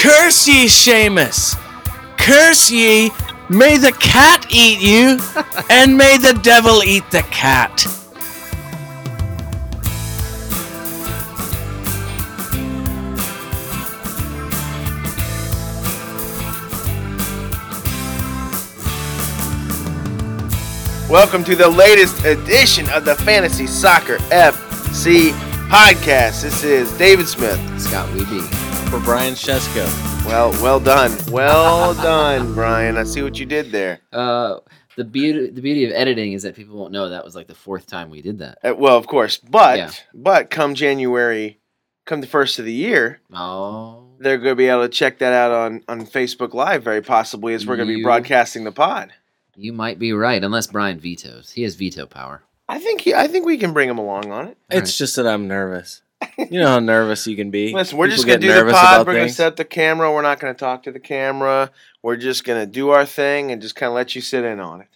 Curse ye, Seamus! Curse ye! May the cat eat you, and may the devil eat the cat. Welcome to the latest edition of the Fantasy Soccer FC podcast. This is David Smith. Scott Weeby. For Brian Shesko. Well, well done. Well done, Brian. I see what you did there. Uh, the beauty the beauty of editing is that people won't know that was like the fourth time we did that. Uh, well, of course, but Yeah. but come January, come the first of the year, Oh, they're going to be able to check that out on on Facebook Live very possibly as we're going to be broadcasting the pod. you might be right, unless Brian vetoes. He has veto power. I think he, I think we can bring him along on it. It's just that I'm nervous. You know how nervous you can be. Listen, we're People just gonna do the pod. We're going to set the camera. We're not going to talk to the camera. We're just going to do our thing and just kind of let you sit in on it.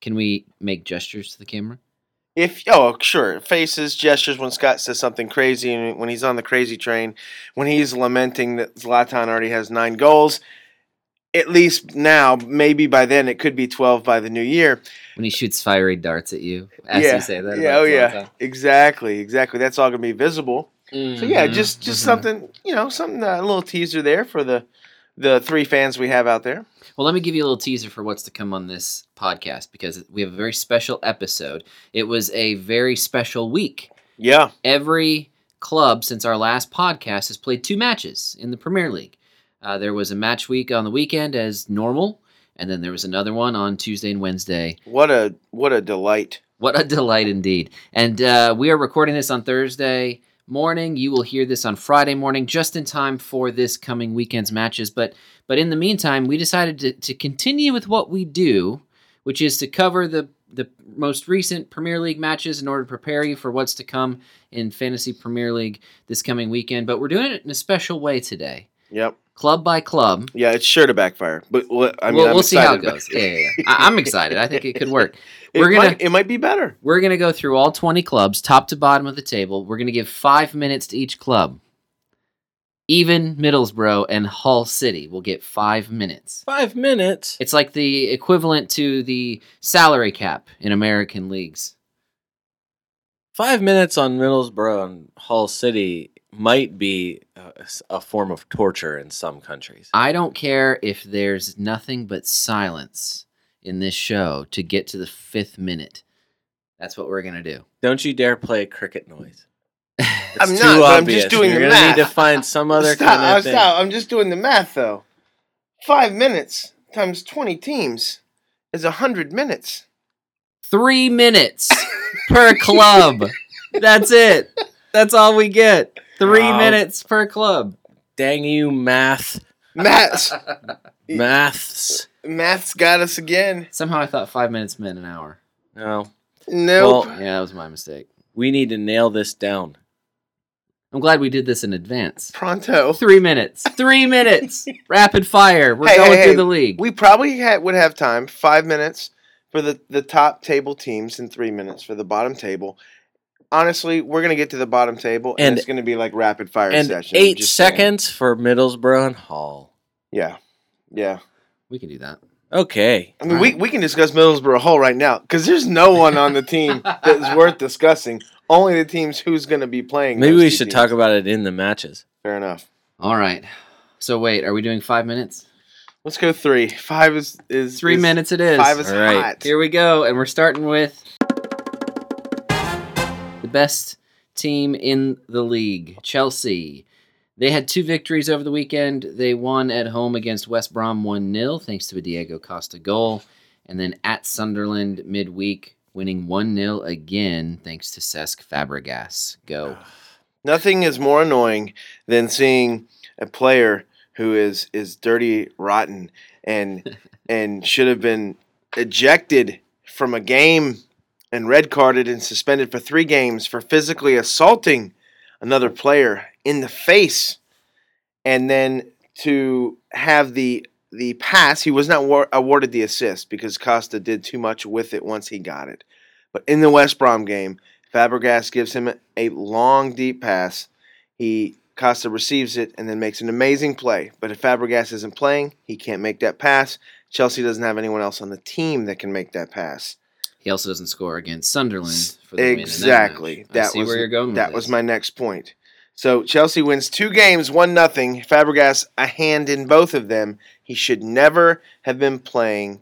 Can we make gestures to the camera? If oh sure, faces, gestures when Scott says something crazy, and when he's on the crazy train, when he's lamenting that Zlatan already has nine goals, at least now, maybe by then it could be twelve by the new year. When he shoots fiery darts at you, as yeah, you say that. yeah, oh yeah, Zlatan. exactly, exactly. That's all gonna be visible. So yeah, Mhm, just just mhm. something, you know, something uh, a little teaser there for the the three fans we have out there. Well, let me give you a little teaser for what's to come on this podcast because we have a very special episode. It was a very special week. Yeah, every club since our last podcast has played two matches in the Premier League. Uh, there was a match week on the weekend as normal, and then there was another one on Tuesday and Wednesday. what a what a delight. What a delight indeed. And uh, we are recording this on Thursday morning. You will hear this on Friday morning, just in time for this coming weekend's matches. But but in the meantime, we decided to, to continue with what we do, which is to cover the the most recent Premier League matches in order to prepare you for what's to come in Fantasy Premier League this coming weekend. But we're doing it in a special way today, Yep. Club by club. Yeah, it's sure to backfire, but what, I mean, we'll I'm we'll see how it excited about goes. Yeah, yeah, yeah. I, I'm excited. I think it could work. We're gonna might, it might be better. We're going to go through all 20 clubs, top to bottom of the table. We're going to give five minutes to each club. Even Middlesbrough and Hull City will get five minutes. Five minutes. It's like the equivalent to the salary cap in American leagues. Five minutes on Middlesbrough and Hull City might be a, a form of torture in some countries. I don't care if there's nothing but silence in this show to get to the fifth minute. That's what we're going to do. Don't you dare play cricket noise. It's I'm too not, but I'm just doing You're the gonna math. need to find some other stop, kind of uh, thing. I'm just doing the math though. Five minutes times 20 teams is 100 minutes. Three minutes per club. That's it. That's all we get. Three Wow. minutes per club. Dang you, math, Maths. maths. Maths got us again. Somehow I thought five minutes meant an hour. No, Nope. Well- Yeah, that was my mistake. we need to nail this down. I'm glad we did this in advance. Pronto. Three minutes. Three minutes. Rapid fire. We're Hey, going hey, through hey. the league. We probably had, would have time, five minutes for the, the top table teams and three minutes for the bottom table. Honestly, we're going to get to the bottom table and, And- it's going to be like rapid fire And session. Eight just saying. seconds for Middlesbrough and Hull. Yeah. Yeah. we can do that. Okay. I mean, we, we can discuss Middlesbrough Hull right now because there's no one on the team that is worth discussing. Only the teams who's going to be playing. Maybe we should teams. talk about it in the matches. Fair enough. All right. So wait, are we doing five minutes? Let's go three. Five is is Three is- minutes it is. Five is All right. hot. Here we go, and we're starting with the best team in the league, Chelsea. They had two victories over the weekend. They won at home against West Brom 1 0, thanks to a Diego Costa goal. And then at Sunderland midweek, winning 1 0 again, thanks to Cesc Fabregas. Go. Nothing is more annoying than seeing a player who is is dirty, rotten, and and should have been ejected from a game and red carded and suspended for three games for physically assaulting another player in the face, and then to have the the pass. He was not war- awarded the assist because Costa did too much with it once he got it. But in the West Brom game, Fabregas gives him a long, deep pass. He Costa receives it and then makes an amazing play. But if Fabregas isn't playing, he can't make that pass. Chelsea doesn't have anyone else on the team that can make that pass. He also doesn't score against Sunderland for the that Exactly. I That see was where you're going. with that was this. my next point. So Chelsea wins two games, one nothing. Fabregas a hand in both of them. He should never have been playing.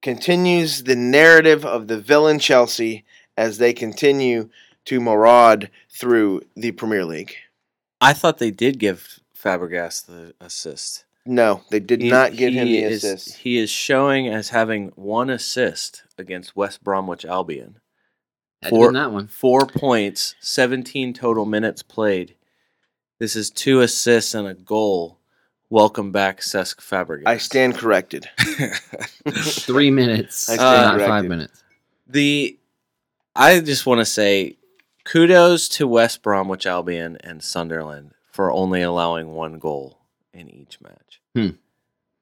Continues the narrative of the villain Chelsea as they continue to maraud through the Premier League. I thought they did give Fabregas the assist. No, they did He- not give him he the is, assist. He is showing as having one assist against West Bromwich Albion. Four- win that one. Four points, 17 total minutes played. This is two assists and a goal. Welcome back, Cesc Fabregas. I stand corrected. Three minutes, I uh, stand not five corrected. minutes. the I just want to say kudos to West Bromwich Albion and Sunderland for only allowing one goal in each match.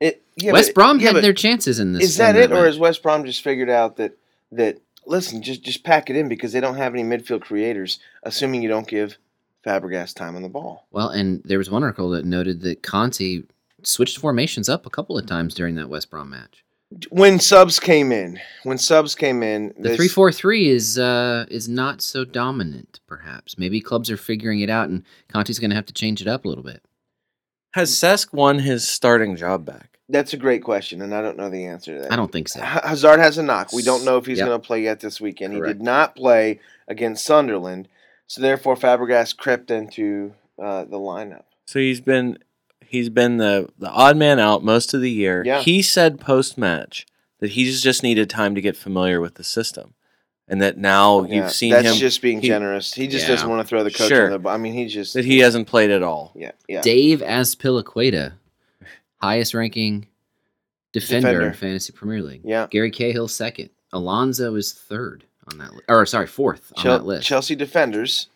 It, yeah, West but- Brom yeah, had but their chances in this. Is that in it, or has West Brom just figured out that that listen, just just pack it in because they don't have any midfield creators, assuming you don't give Fabregas time on the ball. Well, and there was one article that noted that Conte switched formations up a couple of times during that West Brom match. When subs came in, when subs came in, The this- three four three is uh, is not so dominant. Perhaps maybe clubs are figuring it out, and Conte's going to have to change it up a little bit. Has Cesc won his starting job back? That's a great question, and I don't know the answer to that. I don't think so. Ha- Hazard has a knock. We don't know if he's Yep. going to play yet this weekend. He did not play against Sunderland, so therefore Fabregas crept into uh, the lineup. So he's been he's been the the odd man out most of the year. Yeah. He said post match that he's just needed time to get familiar with the system, and that now Yeah, you've seen that's him just being he- generous. He just Yeah. doesn't want to throw the coach Sure. on the. bu- I mean, he just that he hasn't played at all. Yeah, yeah. Dave Azpilicueta, highest ranking defender, Defender. in fantasy Premier League. Yeah. Gary Cahill second. Alonso is third on that list. Or sorry, fourth on Chel- that list. Chelsea defenders,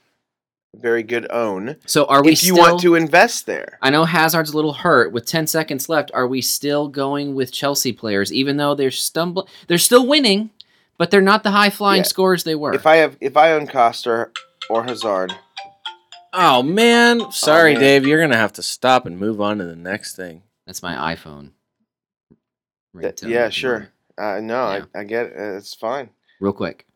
very good own. so are we if you still, want to invest there, I know Hazard's a little hurt with 10 seconds left. Are we still going with Chelsea players even though they're stumbling they're still winning, but they're not the high flying Yeah. scores they were. if I have if I own Costa or Hazard, Oh man, sorry, man. Dave. You're gonna have to stop and move on to the next thing. That's my iPhone. that- yeah, sure. Uh, no, Yeah. I, I get it. It's fine. Real quick.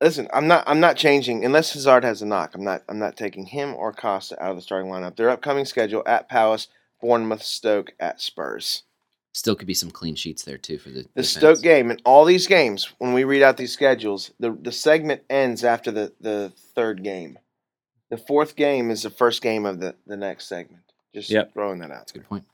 Listen, I'm not I'm not changing unless Hazard has a knock. I'm not I'm not taking him or Costa out of the starting lineup. Their upcoming schedule at Palace, Bournemouth, Stoke, at Spurs. Still could be some clean sheets there too for the The defense. Stoke game and all these games, when we read out these schedules, the the segment ends after the, the third game. The fourth game is the first game of the, the next segment. Just Yep. throwing that out. That's a good point.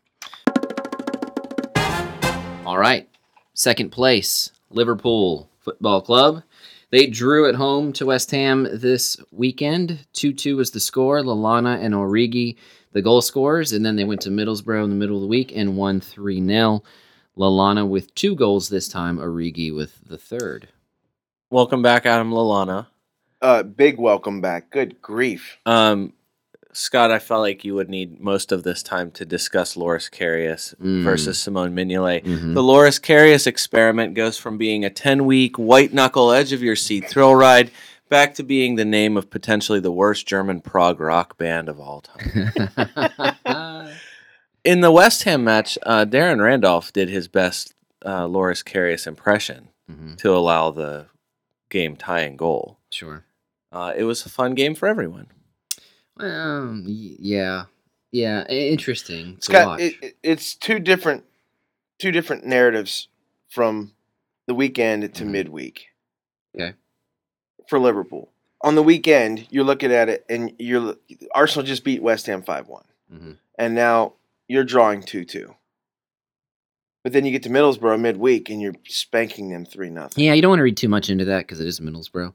All right. Second place, Liverpool Football Club. They drew at home to West Ham this weekend. 2 2 was the score. Lallana and Origi, the goal scorers. And then they went to Middlesbrough in the middle of the week and won 3 0. Lallana with two goals this time, Origi with the third. Welcome back, Adam Lallana. Uh, big welcome back. Good grief. Um, Scott, I felt like you would need most of this time to discuss Loris Karius Mm. versus Simon Mignolet. Mhm. The Loris Karius experiment goes from being a 10 week white knuckle edge of your seat thrill ride back to being the name of potentially the worst German prog rock band of all time. In the West Ham match, uh, Darren Randolph did his best uh, Loris Karius impression Mhm. to allow the game tying goal. Sure. Uh, it was a fun game for everyone. Well, y- yeah. Yeah. Interesting to Scott, watch. it, it, it's two different two different narratives from the weekend to Mhm. midweek. Okay. For Liverpool. On the weekend, you're looking at it and you're Arsenal just beat West Ham 5-1. Mhm. And now you're drawing 2-2. But then you get to Middlesbrough midweek and you're spanking them 3 nothing. Yeah, you don't want to read too much into that because it is Middlesbrough.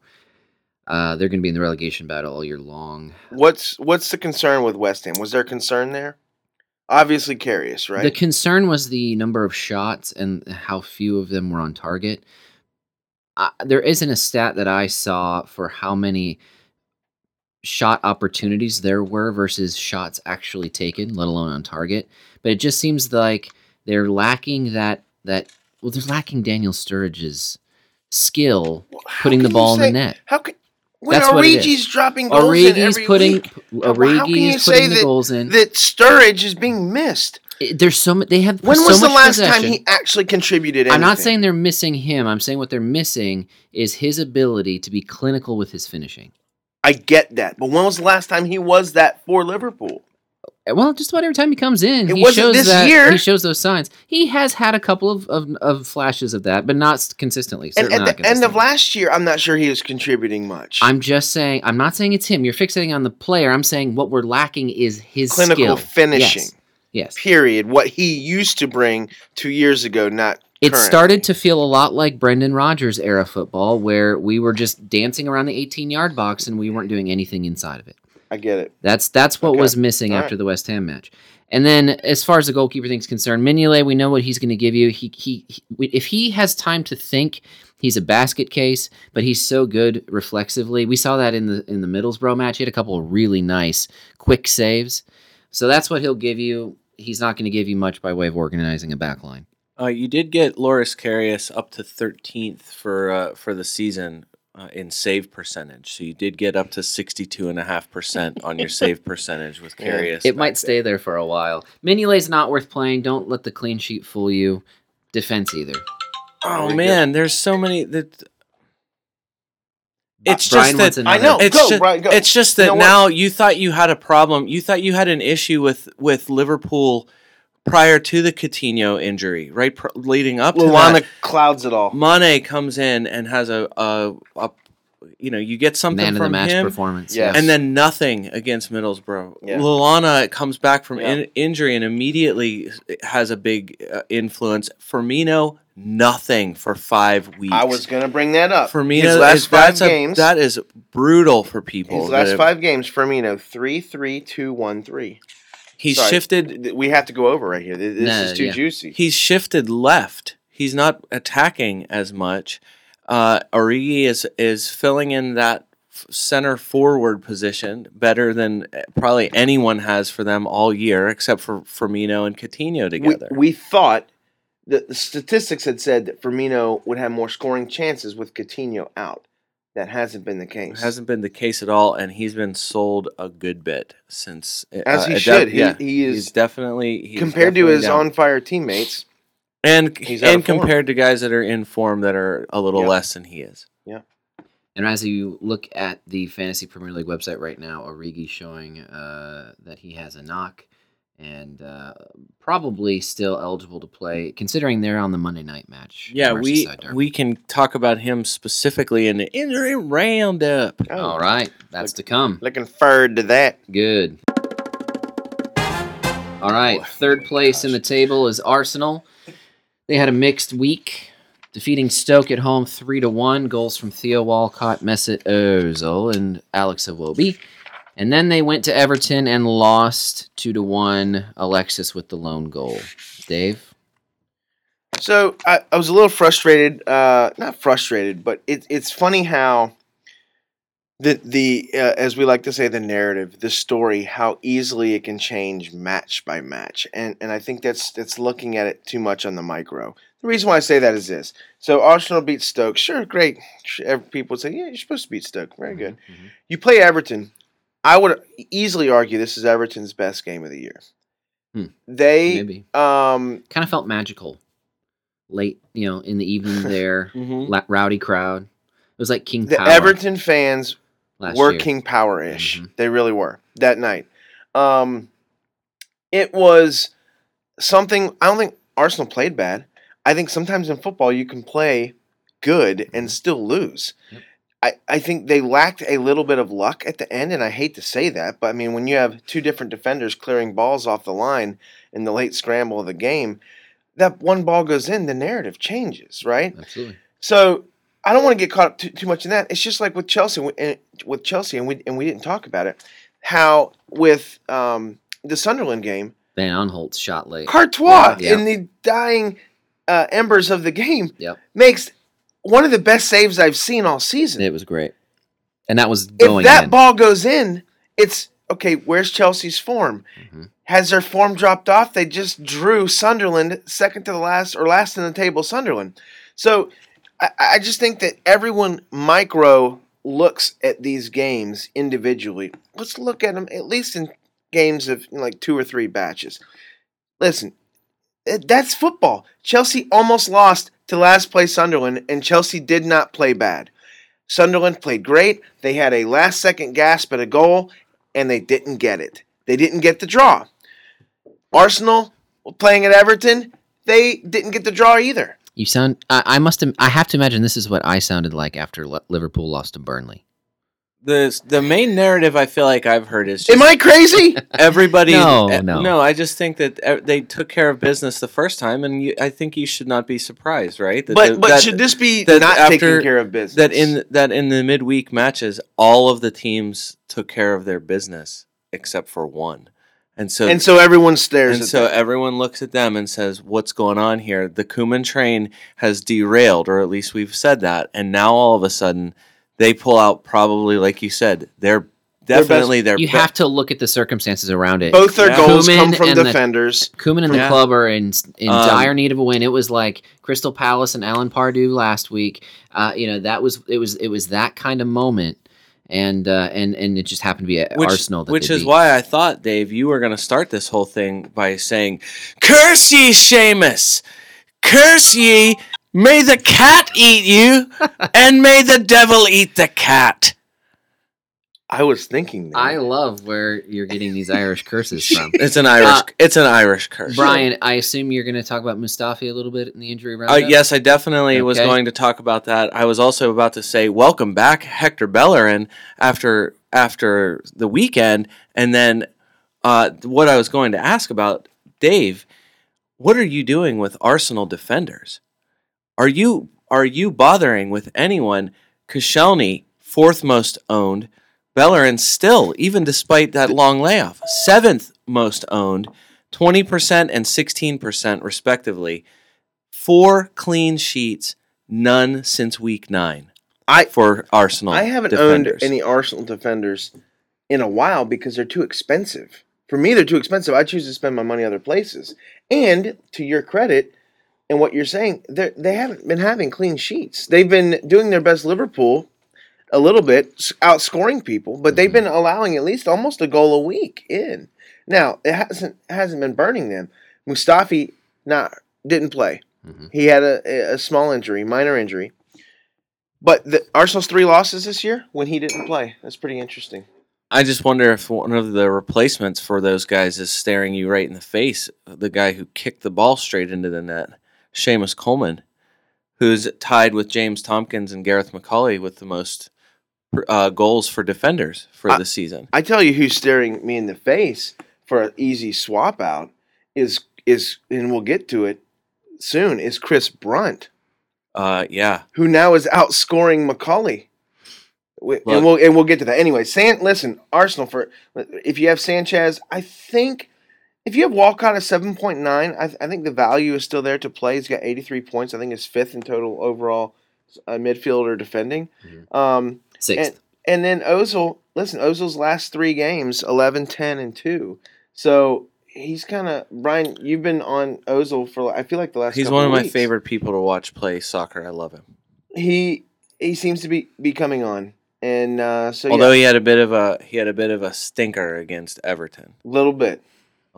Uh, they're going to be in the relegation battle all year long. What's what's the concern with West Ham? Was there a concern there? Obviously curious, right? The concern was the number of shots and how few of them were on target. Uh, there isn't a stat that I saw for how many shot opportunities there were versus shots actually taken, let alone on target. But it just seems like they're lacking that that well, they're lacking Daniel Sturridge's skill Well, putting the ball in the net. How can when That's Origi's dropping goals in every putting week, how can you Origi's say that- goals in. that Sturridge is being missed. There's so ma- they have When so was the last possession. time he actually contributed? Anything? I'm not saying they're missing him. I'm saying what they're missing is his ability to be clinical with his finishing. I get that, but when was the last time he was that for Liverpool? Uh, Well, just about every time he comes in, It he wasn't shows this that year. he shows those signs. He has had a couple of, of, of flashes of that, but not consistently. And at the end of last year, I'm not sure he was contributing much. I'm just saying. I'm not saying it's him. You're fixating on the player. I'm saying what we're lacking is his clinical skill. finishing. Yes. Yes. Period. What he used to bring two years ago, not It currently. started to feel a lot like Brendan Rodgers era football, where we were just dancing around the 18 yard box and we weren't doing anything inside of it. I get it. That's that's what Okay. was missing All after the West Ham match. And then, as far as the goalkeeper thing's concerned, Mignolet, we know what he's going to give you. He, he he if he has time to think, he's a basket case. But he's so good reflexively. We saw that in the in the Middlesbrough match. He had a couple of really nice quick saves. So that's what he'll give you. He's not going to give you much by way of organizing a back line. Uh, you did get Loris Karius up to 13th for uh, for the season uh, in save percentage. So you did get up to 62.5% on your save percentage with Yeah. Karius. It might there. stay there for a while. Mignolet's not worth playing. Don't let the clean sheet fool you. Defense either. Oh Very man, there's so many that it's Brian just that. I know. it's Go, just, Brian, go. it's just You that know now you thought you had a problem. You thought you had an issue with with Liverpool prior to the Coutinho injury, right? Pr- leading up to Luana that, clouds it all. Mane comes in and has a, a, a you know, you get something Man of the from match him, performance. Yes. and then nothing against Middlesbrough. Yeah. Lallana comes back from Yeah. in, injury and immediately has a big uh, influence. Firmino, nothing for five weeks. I was going to bring that up. Firmino His last is, five that's a- games. that is brutal for people. his last have- five games, for Firmino three three two one three. He's Sorry. shifted. We have to go over right here. This No, is too yeah. juicy. He's shifted left. He's not attacking as much. Uh, Origi is is filling in that center forward position better than uh, probably anyone has for them all year, except for Firmino and Coutinho we, together. we thought that the statistics had said that Firmino would have more scoring chances with Coutinho out. That hasn't been the case. It hasn't been the case at all, and he's been sold a good bit since. uh, As he uh, should. def- He- yeah, he is- he's definitely he's compared to his down. on fire teammates. and he's and compared to guys that are in form that are a little Yep. less than he is. Yeah. And as you look at the Fantasy Premier League website right now, Origi showing uh, that he has a knock and uh, probably still eligible to play, considering they're on the Monday night match. Yeah, we we can talk about him specifically in the injury roundup. Oh, All right, that's to come. Looking forward to that. Good. All right, third place in the table is Arsenal. They had a mixed week, defeating Stoke at home three to one. Goals from Theo Walcott, Mesut Ozil, and Alex Iwobi. And then they went to Everton and lost two to one. Alexis with the lone goal. Dave. So I, I was a little frustrated. Uh, not frustrated, but it, it's funny how the the uh, as we like to say the narrative, the story, how easily it can change match by match, and and I think that's that's looking at it too much on the micro. The reason why I say that is this: so Arsenal beat Stoke, sure, great. People say, yeah, you're supposed to beat Stoke, very good. Mhm. You play Everton. I would easily argue this is Everton's best game of the year. Hmm. They Maybe. um Kind of felt magical. Late, you know, in the evening there. Mm-hmm. La- rowdy crowd. It was like King the Power Everton fans were year. King Power ish. Mhm. They really were that night. Um, it was something. I don't think Arsenal played bad. I think sometimes in football you can play good and still lose. Yep. I, I think they lacked a little bit of luck at the end, and I hate to say that, but I mean when you have two different defenders clearing balls off the line in the late scramble of the game, that one ball goes in, the narrative changes, right? Absolutely. So I don't want to get caught up too, too much in that. It's just like with Chelsea, and- with Chelsea, and we and we didn't talk about it. How with um, the Sunderland game, Van Aanholt's shot late. Courtois Yeah. in the dying uh, embers of the game Yep. makes one of the best saves I've seen all season. It was great. And that was if going that in. ball goes in, it's okay. Where's Chelsea's form? Mhm. Has their form dropped off? They just drew Sunderland second to the last or last in the table, Sunderland. So I, I just think that everyone micro looks at these games individually, let's look at them at least in games of like two or three batches. Listen, Uh, that's football. Chelsea almost lost to last place Sunderland, and Chelsea did not play bad. Sunderland played great. They had a last second gasp at a goal, and they didn't get it. They didn't get the draw. Arsenal playing at Everton, they didn't get the draw either. You sound. I, I must. I have to imagine this is what I sounded like after Liverpool lost to Burnley. The the main narrative I feel like I've heard is just Am I crazy? everybody. No, no. no. I just think that they took care of business the first time, and you, I think you should not be surprised, right? That, but the- but that, should this be that not after- taking care of business? that in that in the midweek matches, all of the teams took care of their business except for one, and so and so everyone stares and at so that. everyone looks at them and says, "What's going on here?" The Koeman train has derailed, or at least we've said that, and now all of a sudden they pull out probably, like you said, they're Their best- definitely their You be- have to look at the circumstances around it. Both their Yeah. goals Koeman come from and the- defenders. Koeman and the Yeah. club are in in Um, dire need of a win. It was like Crystal Palace and Alan Pardew last week. Uh, you know that was it was it was that kind of moment, and uh, and and it just happened to be at which, Arsenal. That which is beat. why I thought, Dave, you were going to start this whole thing by saying, "Curse ye, Seamus! Curse ye! May the cat eat you, and may the devil eat the cat." I was thinking that. I love where you're getting these Irish curses from. It's an Irish. Uh, it's an Irish curse. Brian, I assume you're going to talk about Mustafi a little bit in the injury Uh, yes, I definitely was going to talk about that. I was also about to say, "Welcome back, Hector Bellerin." After after the weekend, and then uh, what I was going to ask about, Dave, what are you doing with Arsenal defenders? Are you are you bothering with anyone? Koscielny, fourth most owned. Bellerin still, even despite that long layoff, seventh most owned, twenty percent and sixteen percent respectively. Four clean sheets, none since week nine I for Arsenal. I haven't defenders. owned any Arsenal defenders in a while because they're too expensive. For me, they're too expensive. I choose to spend my money other places. And to your credit, and what you're saying, they they haven't been having clean sheets. They've been doing their best Liverpool a little bit, outscoring people, but they've been allowing at least almost a goal a week in. Now it hasn't hasn't been burning them. Mustafi not didn't play. Mhm. He had a, a small injury, minor injury. But the Arsenal's three losses this year when he didn't play. That's pretty interesting. I just wonder if one of the replacements for those guys is staring you right in the face. The guy who kicked the ball straight into the net, Seamus Coleman, who's tied with James Tomkins and Gareth McAuley with the most uh, goals for defenders for I- the season. I tell you who's staring me in the face for an easy swap out is is and we'll get to it soon, is Chris Brunt, Uh, yeah, who now is outscoring Look. and we'll and we'll get to that anyway. San, listen, Arsenal for if you have Sanchez, I think if you have Walcott at seven point nine, I, I think the value is still there to play. He's got eighty three points. I think it's fifth in total overall uh, midfielder defending. Mhm. Um, Sixth. and then Ozil, listen, Ozil's last three games, 11, 10, and 2. So he's kind of, Brian, you've been on Ozil for, I feel like the last he's one of my favorite people to watch play soccer. I love him. He he seems to be, be coming on. And uh, so, Although yeah, he had a bit of a he had a bit of a stinker against Everton. a little bit.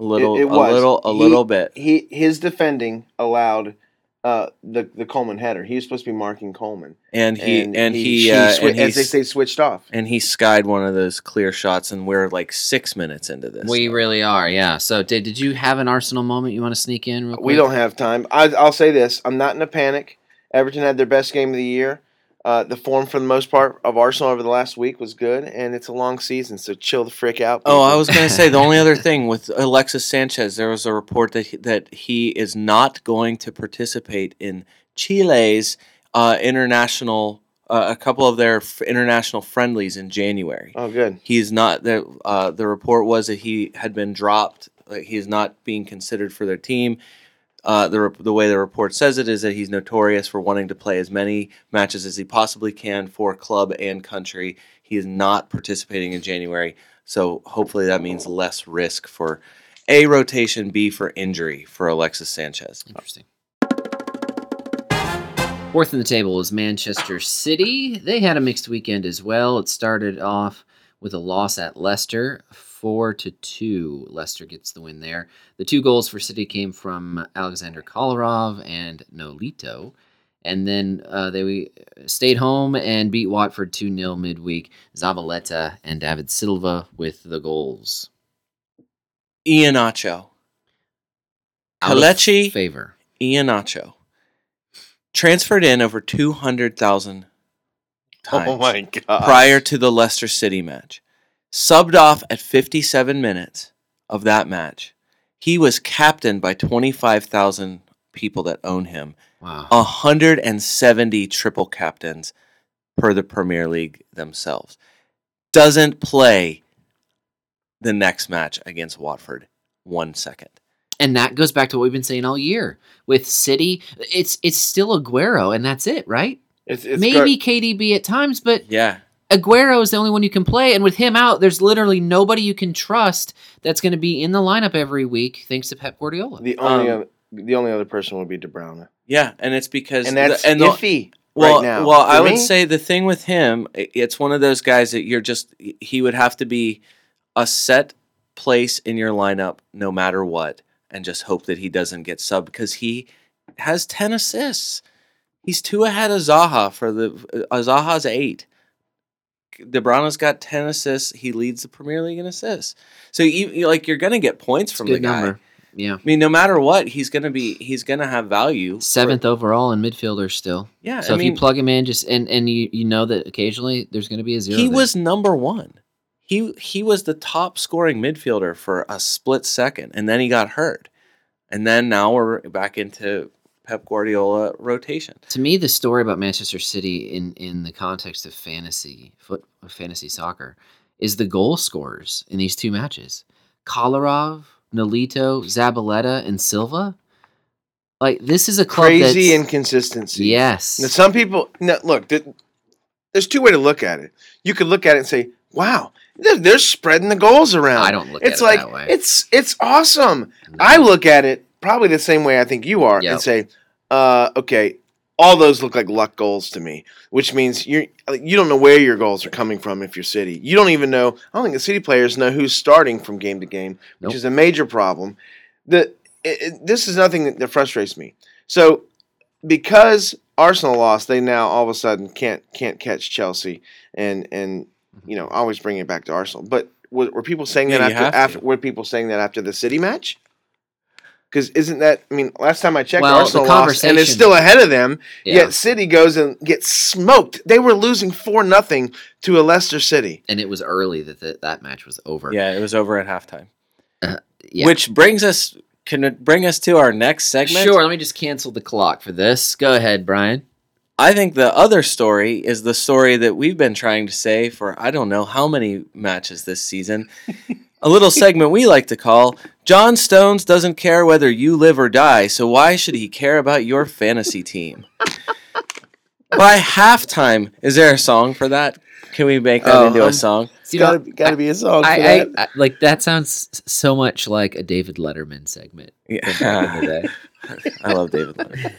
A little, it a was. little, a He- little bit. He His defending allowed uh, the, the Coleman header. He was supposed to be marking Coleman. And he and, he, he uh, swi- and as they say, switched off. and he skied one of those clear shots, and we're like six minutes into this. We really are, yeah. So, did, did you have an Arsenal moment you want to sneak in? Real quick? We don't have time. I, I'll say this: I'm not in a panic. Everton had their best game of the year. Uh, the form, for the most part, of Arsenal over the last week was good, and it's a long season, so chill the frick out. Oh, I was going to say the only other thing with Alexis Sanchez, there was a report that he, that he is not going to participate in Chile's uh, international, uh, a couple of their f- international friendlies in January. Oh, good. He's not the uh, the report was that he had been dropped. Like he is not being considered for their team. Uh, the the way the report says it is that he's notorious for wanting to play as many matches as he possibly can for club and country. He is not participating in January, so hopefully that means less risk for a rotation, B for injury for Alexis Sanchez. Interesting. Fourth in the table is Manchester City. They had a mixed weekend as well. It started off with a loss at Leicester, four to two. Leicester gets the win there. The two goals for City came from Alexander Kolarov and Nolito. And then uh, they stayed home and beat Watford 2 0 midweek. Zabaleta and David Silva with the goals. Iheanacho. Out of favor. Iheanacho. Transferred in over 200,000 times Oh my god! prior to the Leicester City match. Subbed off at 57 minutes of that match. He was captained by 25,000 people that own him. Wow. 170 triple captains per the Premier League themselves. Doesn't play the next match against Watford one second. And that goes back to what we've been saying all year with City. It's it's still Aguero, and that's it, right? It's, it's Maybe gar- KDB at times, but Yeah. Aguero is the only one you can play, and with him out, there's literally nobody you can trust that's going to be in the lineup every week, thanks to Pep Guardiola. the only Um, other, the only other person would be De Bruyne, Yeah, and it's because and that's the, and the, iffy well, right now. well, I For would say the thing with him, it's one of those guys that you're just he would have to be a set place in your lineup no matter what, and just hope that he doesn't get subbed because he has ten assists. He's two ahead of Zaha for the uh, Zaha's eight. De Bruyne's got ten assists. He leads the Premier League in assists. So you, you like you're gonna get points from the guy. number. Yeah. I mean, no matter what, he's gonna be he's gonna have value. for- Seventh overall in midfielders still. yeah. So I if mean, you plug him in, just and and you, you know that occasionally there's going to be a zero. he there. was number one. He he was the top scoring midfielder for a split second, and then he got hurt, and then now we're back into Pep Guardiola rotation. to me the story about Manchester City in in the context of fantasy foot fantasy soccer is the goal scorers in these two matches. Kolarov, Nolito, Zabaleta, and Silva. Like this is a club crazy that's, inconsistency. yes. Now, some people no, look. There's two way to look at it. You could look at it and say, "Wow, they're, they're spreading the goals around." I don't look It's at it like that way. it's it's awesome. No. I look at it probably the same way I think you are, Yep. and say, uh, "Okay, all those look like luck goals to me." Which means you you don't know where your goals are coming from if you're City. You don't even know. I don't think the City players know who's starting from game to game, which Nope. is a major problem. The it, it- this is nothing that, that frustrates me. So because Arsenal lost, they now all of a sudden can't can't catch Chelsea, and and you know always bring it back to Arsenal. But were, were people saying Yeah, that after after were people saying that after the City match? Because isn't that I mean last time I checked, Well, Arsenal lost and is conversation- still ahead of them. Yeah. Yet City goes and gets smoked. They were losing four nothing to a Leicester City. and it was early that the, that match was over. Yeah, it was over at halftime. Uh, yeah. Which brings us can it bring us to our next segment? Sure, let me just cancel the clock for this. Go ahead, Brian. I think the other story is the story that we've been trying to say for I don't know how many matches this season. A little segment we like to call John Stones doesn't care whether you live or die, so why should he care about your fantasy team? By halftime, is there a song for that? Can we make that Oh, into um, a song? You know, gotta be a song I, I, I like that sounds so much like a David Letterman segment from the Yeah. day. I love David Letterman.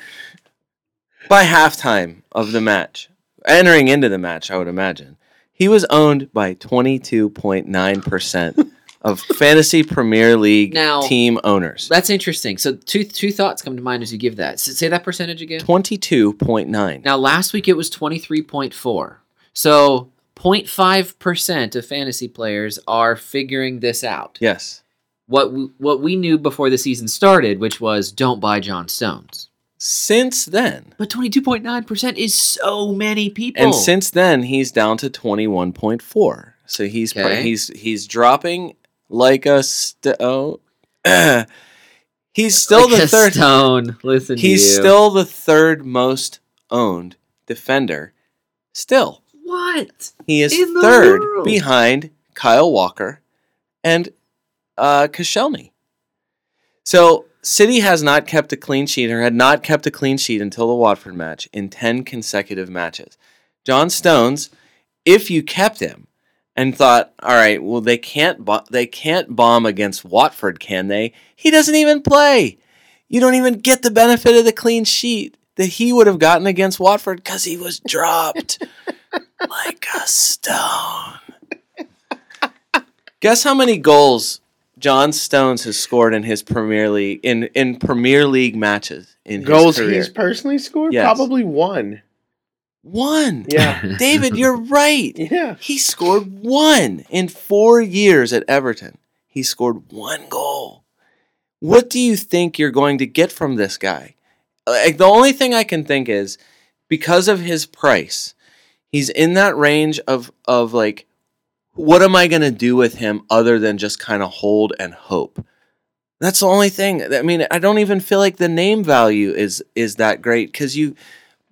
By halftime of the match, entering into the match, I would imagine, he was owned by 22.9% of fantasy Premier League Now- team owners. That's interesting. So two two thoughts come to mind as you give that. S- say that percentage again. 22.9. Now last week it was twenty three point four. So 0.5 percent of fantasy players are figuring this out. Yes. What we, what we knew before the season started, which was don't buy John Stones. Since then, But twenty two point nine percent is so many people. and since then, he's down to 21.4. So he's Okay. he's he's dropping like a st- oh, he's still Like the third stone. Listen, to He's still the third most owned defender. Still, what? he is third world. behind Kyle Walker and uh, Koscielny. So City has not kept a clean sheet or had not kept a clean sheet until the Watford match in 10 consecutive matches. John Stones, if you kept him and thought, all right, well they can't bo- they can't bomb against Watford, can they? He doesn't even play. You don't even get the benefit of the clean sheet that he would have gotten against Watford because he was dropped like a stone. Guess how many goals John Stones has scored in his Premier League in, in Premier League matches in Goals his career? he's personally scored? Yes. Probably one. One. Yeah. David, you're right. Yeah. He scored one in four years at Everton. He scored one goal. What do you think you're going to get from this guy? Like the only thing I can think is because of his price, he's in that range of of like, what am I going to do with him other than just kind of hold and hope? That's the only thing. I mean, I don't even feel like the name value is is that great because you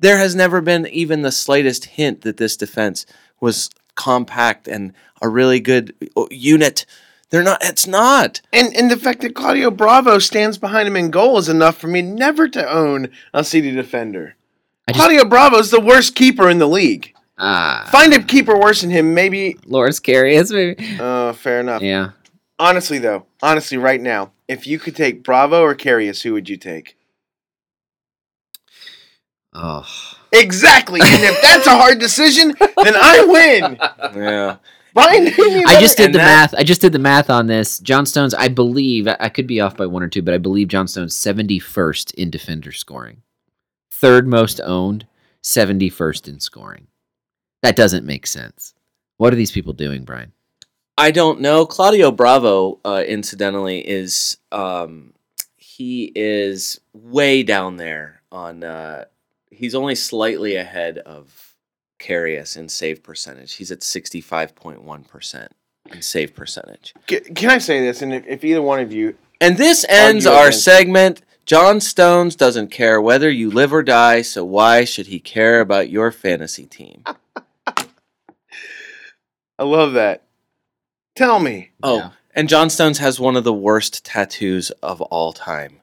there has never been even the slightest hint that this defense was compact and a really good uh, unit. They're not. It's not. And and the fact that Claudio Bravo stands behind him in goal is enough for me never to own a City defender. I just- Claudio Bravo's the worst keeper in the league. Ah, Find a keeper worse than him, maybe. Loris Karius, maybe. Uh, fair enough. Yeah. Honestly, though, honestly, right now, if you could take Bravo or Karius, who would you take? Oh. Exactly. and if that's a hard decision, then I win. Yeah. Brian, I just better- did the that- math. I just did the math on this. John Stones, I believe, I I could be off by one or two, but I believe John Stones 71st in defender scoring. Third most owned, 71st in scoring. That doesn't make sense. What are these people doing, Brian? I don't know. Claudio Bravo, uh, incidentally, is um, he is way down there on. Uh, he's only slightly ahead of Karius in save percentage. He's at sixty five point one percent in save percentage. C- Can I say this? And if, if either one of you, And this ends our against- segment. John Stones doesn't care whether you live or die, so why should he care about your fantasy team? I love that. Tell me. Oh, Yeah. and John Stones has one of the worst tattoos of all time.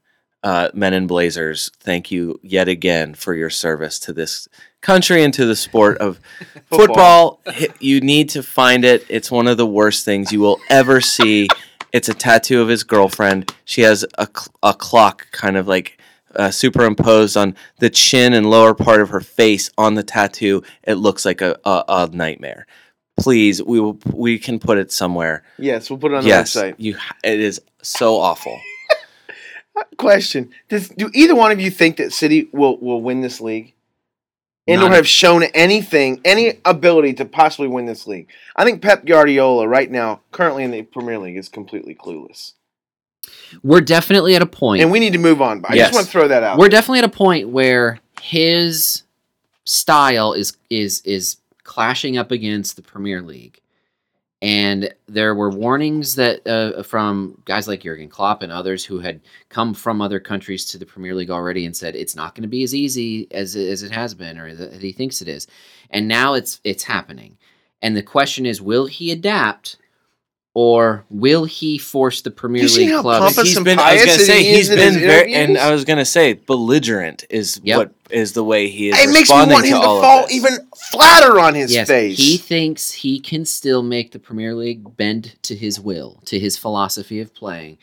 Uh, Men in Blazers, thank you yet again for your service to this country and to the sport of football. Hi- You need to find it. It's one of the worst things you will ever see. It's a tattoo of his girlfriend. She has a, cl- a clock kind of like uh, superimposed on the chin and lower part of her face on the tattoo. It looks like a, a, a nightmare. Please, we will, we can put it somewhere. Yes, we'll put it on the yes, website. you. It is so awful. Question: Does do either one of you think that City will will win this league, and or have shown anything, any ability to possibly win this league? I think Pep Guardiola right now, currently in the Premier League, is completely clueless, We're definitely at a and we need to move on. But I Yes. just want to throw that out. we're definitely at a point where his style is is is clashing up against the Premier League, and there were warnings that uh, from guys like Jurgen Klopp and others who had come from other countries to the Premier League already and said it's not going to be as easy as as it has been or that he thinks it is, and now it's it's happening, and the question is, will he adapt? Or will he force the Premier You League how clubs? pompous he's been. I was gonna say he's been very, and? I was gonna say belligerent is Yep. what is the way he is it makes me responding want him to to fall this. even flatter on his yes, face. He thinks he can still make the Premier League bend to his will, to his philosophy of playing.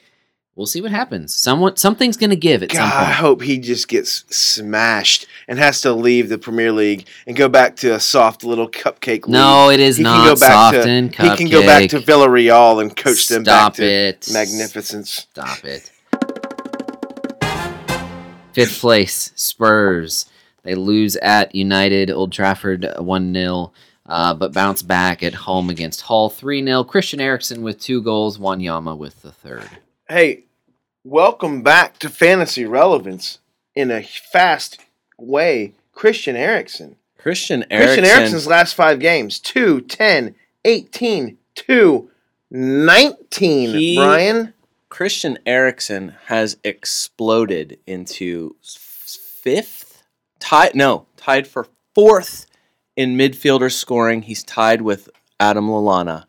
We'll see what happens. Someone, something's going to give at God, some I hope he just gets smashed and has to leave the Premier League and go back to a soft little cupcake league. No, it is He can not go back soft to- and he can go back to. Villarreal and coach them back Stop to magnificence. Stop it. Fifth place, Spurs. They lose at United, Old Trafford 1 0, uh, but bounce back at home against Hull 3 0. Christian Eriksen with two goals, Wanyama with the third. Hey, welcome back to Fantasy Relevance in a fast way. Christian Eriksen. Christian Eriksen. Christian Eriksen's last five games 2, 10, 18, 2, 19. He- Brian? Christian Eriksen has exploded into fifth, tied no, tied for fourth in midfielder scoring. He's tied with Adam Lallana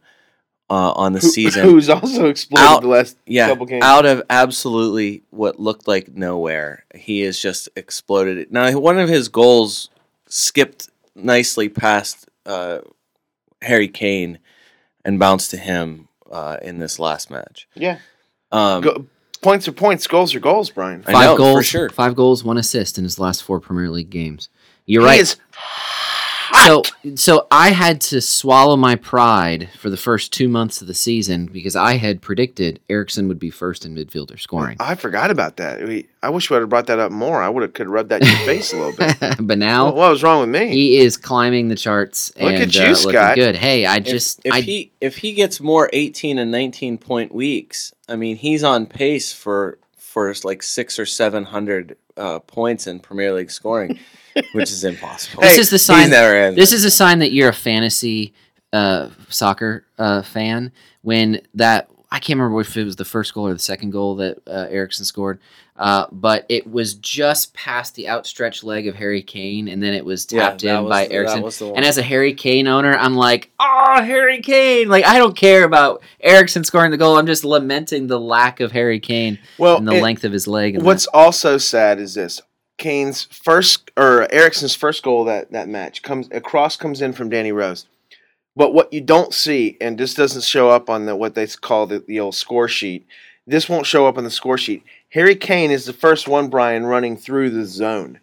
uh, on the Who- season. Who's also exploded Out- the last yeah, couple games. out of absolutely what looked like nowhere, he has just exploded. Now, one of his goals skipped nicely past uh, Harry Kane and bounced to him uh, in this last match. Yeah. Um, Go, points are points, goals are goals, Brian. I Five know, for goals, sure. five goals, one assist in his last four Premier League games. You're He right. Is So, so I had to swallow my pride for the first two months of the season because I had predicted Eriksen would be first in midfielder scoring. I forgot about that. We, I wish we would have brought that up more. I would have could have rubbed that in your face a little bit. but now What, what was wrong with me? he is climbing the charts Look and at you, uh, looking Scott. good. Hey, I If- just if, I he if he gets more 18 and 19 point weeks, I mean he's on pace for for like six or seven hundred uh, points in Premier League scoring, which is impossible. This Hey, is the sign. never in. This is a sign that you're a fantasy uh, soccer uh, fan. When that I can't remember if it was the first goal or the second goal that uh, Eriksen scored, uh, but it was just past the outstretched leg of Harry Kane, and then it was tapped that in was by Eriksen. was the one. And as a Harry Kane owner, I'm like, oh, Harry Kane! Like I don't care about Eriksen scoring the goal. I'm just lamenting the lack of Harry Kane well, and the it- length of his leg. What's also sad is this: Kane's first or Eriksen's first goal that that match comes a cross comes in from Danny Rose. But what you don't see, and this doesn't show up on the what they call the, the old score sheet. This won't show up on the score sheet. Harry Kane is the first one, Brian, running through the zone.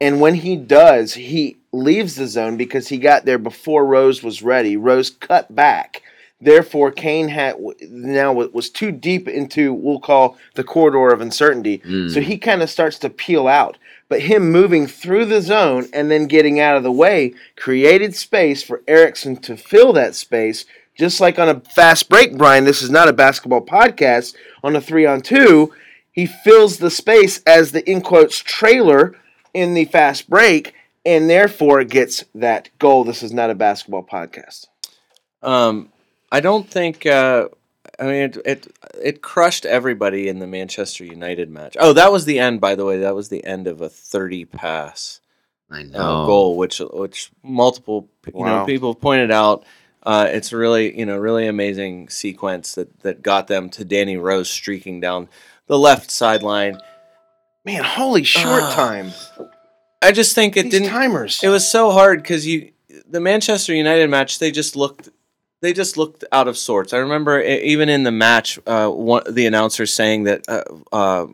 And when he does, he leaves the zone because he got there before Rose was ready. Rose cut back. Therefore, Kane had now was too deep into we'll call the corridor of uncertainty. Mm. So he kind of starts to peel out. But him moving through the zone and then getting out of the way created space for Eriksen to fill that space. Just like on a fast break, Brian, this is not a basketball podcast. On a three on two, he fills the space as the in quotes trailer in the fast break and therefore gets that goal. This is not a basketball podcast. Um, I don't think. Uh, I mean, it, it it crushed everybody in the Manchester United match. Oh, that was the end. By the way, that was the end of a thirty pass I uh, know. goal, which which multiple you know people pointed out. Uh, it's a really you know really amazing sequence that that got them to Danny Rose streaking down the left sideline. Man, holy short Ah. time. I just think it These didn't. timers. It was so hard because you, the Manchester United match, they just looked, they just looked out of sorts. I remember even in the match, uh, one, the announcer saying that uh, uh,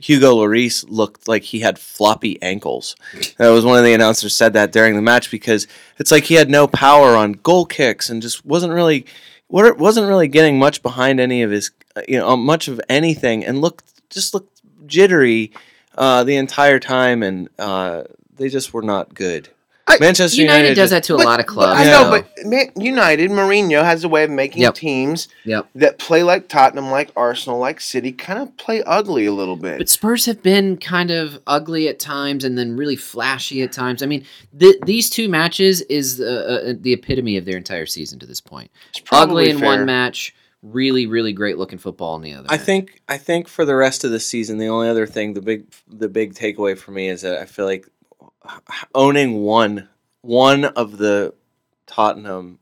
Hugo Lloris looked like he had floppy ankles. That was one of the announcers said that during the match because it's like he had no power on goal kicks and just wasn't really, wasn't really getting much behind any of his, uh, you know, much of anything, and looked just looked jittery uh, the entire time, and uh, they just were not good. I- Manchester United, United, does that to a lot of clubs. I Yeah. know, but man, United, Mourinho has a way of making Yep. teams Yep. that play like Tottenham, like Arsenal, like City, kind of play ugly a little bit. But Spurs have been kind of ugly at times and then really flashy at times. I mean, th- these two matches is uh, uh, the epitome of their entire season to this point. It's probably ugly in fair. one match, really, really great looking football in the other. I match. think I think for the rest of the season, the only other thing, the big the big takeaway for me is that I feel like owning one one of the Tottenham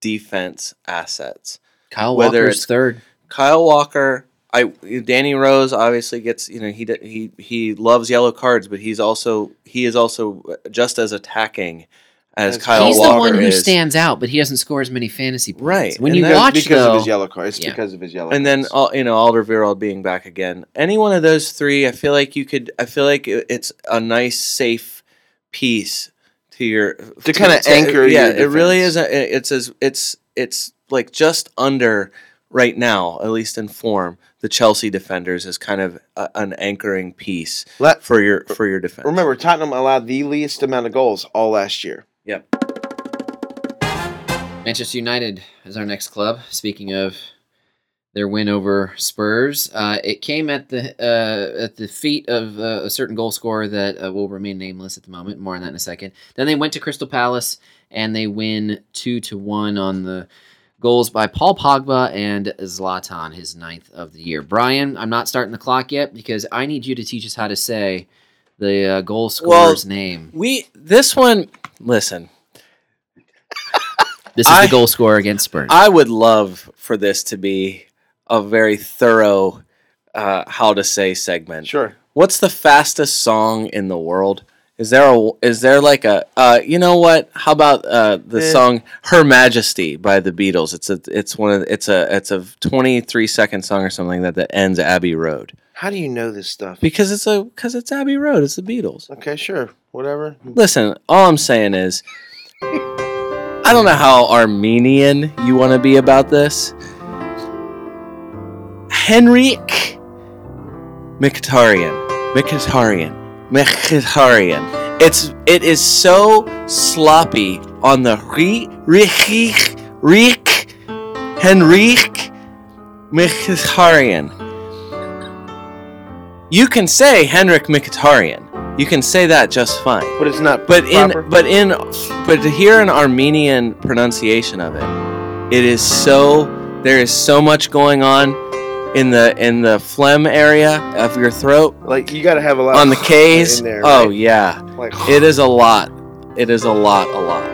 defense assets. Kyle whether Walker's it's- third. Kyle Walker, I Danny Rose obviously gets you know he he he loves yellow cards, but he's also he is also just as attacking as As Kyle He's Walker He's the one who is. stands out, but he doesn't score as many fantasy points. Right, When and you that's watch because though, of his yellow cards, Yeah. because of his yellow. and then cards. all you know Alderweireld being back again. Any one of those three, I feel like you could. I feel like it's a nice, safe piece to your to kinda uh, anchor Yeah, your it really is. A, it's as it's it's like just under right now, at least in form. The Chelsea defenders is kind of a, an anchoring piece Let- for your for your defense. remember, Tottenham allowed the least amount of goals all last year. Yep. Manchester United is our next club. Speaking of their win over Spurs, uh, it came at the uh, at the feet of uh, a certain goal scorer that uh, will remain nameless at the moment. More on that in a second. Then they went to Crystal Palace and they win two to one on the goals by Paul Pogba and Zlatan, his ninth of the year. Brian, I'm not starting the clock yet because I need you to teach us how to say the uh, goal scorer's name. We this one. Listen, This is I- the goal scorer against Spurs. I would love for this to be a very thorough uh, how to say segment. Sure. What's the fastest song in the world? Is there a is there like a uh, you know what? How about uh, the Eh. song "Her Majesty" by the Beatles? It's a it's one of the- it's a it's a twenty three second song or something that that ends Abbey Road. How do you know this stuff? because it's a because it's Abbey Road. It's the Beatles. Okay, sure, whatever. Listen, all I'm saying is, I don't know how Armenian you want to be about this. Henrik Mkhitaryan, Mkhitaryan, Mkhitaryan. It's it is so sloppy on the Rick Rick Henrik Mkhitaryan. You can say Henrik Mkhitaryan. You can say that just fine. But it's not. But in but in but to hear an Armenian pronunciation of it, it is so there is so much going on in the in the phlegm area of your throat like you got to have a lot on the K's. there. oh right? yeah, like it is a lot. It is a lot, a lot,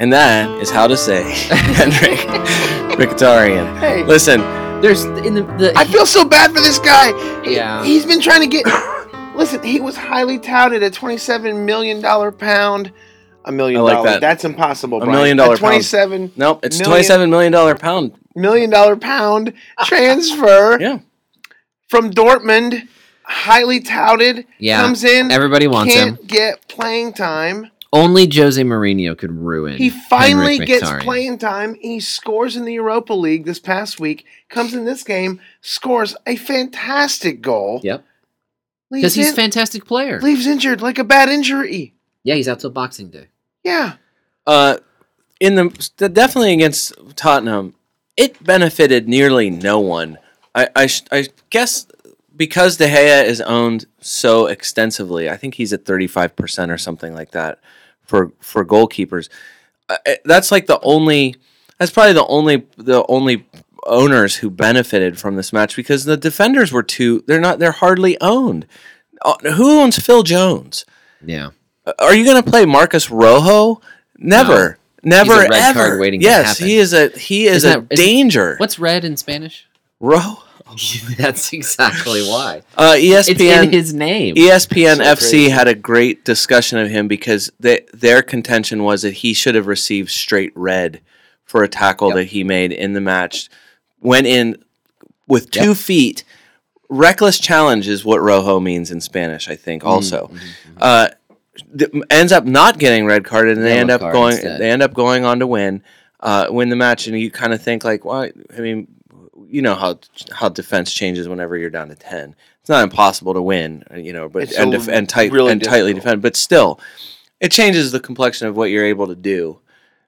and that is how to say Henrik Victorian. Hey, Listen, There's in the, the I feel so bad for this guy. He- Yeah. he's been trying to get. Listen, he was highly touted at twenty-seven million dollar pound. A million I like dollars. that. That's impossible. A Brian. million dollar A pound. twenty-seven nope, it's twenty-seven million dollar pound. Million dollar pound transfer Yeah, from Dortmund, highly touted. Yeah, comes in. everybody wants can't him. get playing time. Only Jose Mourinho could ruin. He finally Henrik gets Mkhitaryan. playing time. He scores in the Europa League this past week. Comes in this game, scores a fantastic goal. Yep, because he's a fantastic player. leaves injured like a bad injury. Yeah, he's out till Boxing Day. Yeah. uh, in the the- definitely against Tottenham, it benefited nearly no one. I I, I guess because De Gea is owned so extensively, I think he's at thirty five percent or something like that for for goalkeepers. Uh, uh, that's like the only. That's probably the only the only owners who benefited from this match because the defenders were too. They're not. They're hardly owned. Uh, who owns Phil Jones? Yeah, Are you going to play Marcus Rojo? Never. Never He's a red ever. card waiting to yes, happen. he is a he is Isn't a that- danger. what's red in Spanish? Rojo? That's exactly why. Uh, It's in ESPN his name. ESPN So FC crazy. had a great discussion of him because they, their contention was that he should have received straight red for a tackle Yep. that he made in the match. Went in with two feet. Reckless challenge is what Rojo means in Spanish, I think. Also, Mhm, mhm. uh, ends up not getting red carded, and they Yellow end up going. instead. They end up going on to win, uh, win the match, and you kind of think like, well, I mean, you know how how defense changes whenever you're down to ten. It's not impossible to win, you know, but It's and so def- and tight really and tightly defend, but still, it changes the complexion of what you're able to do.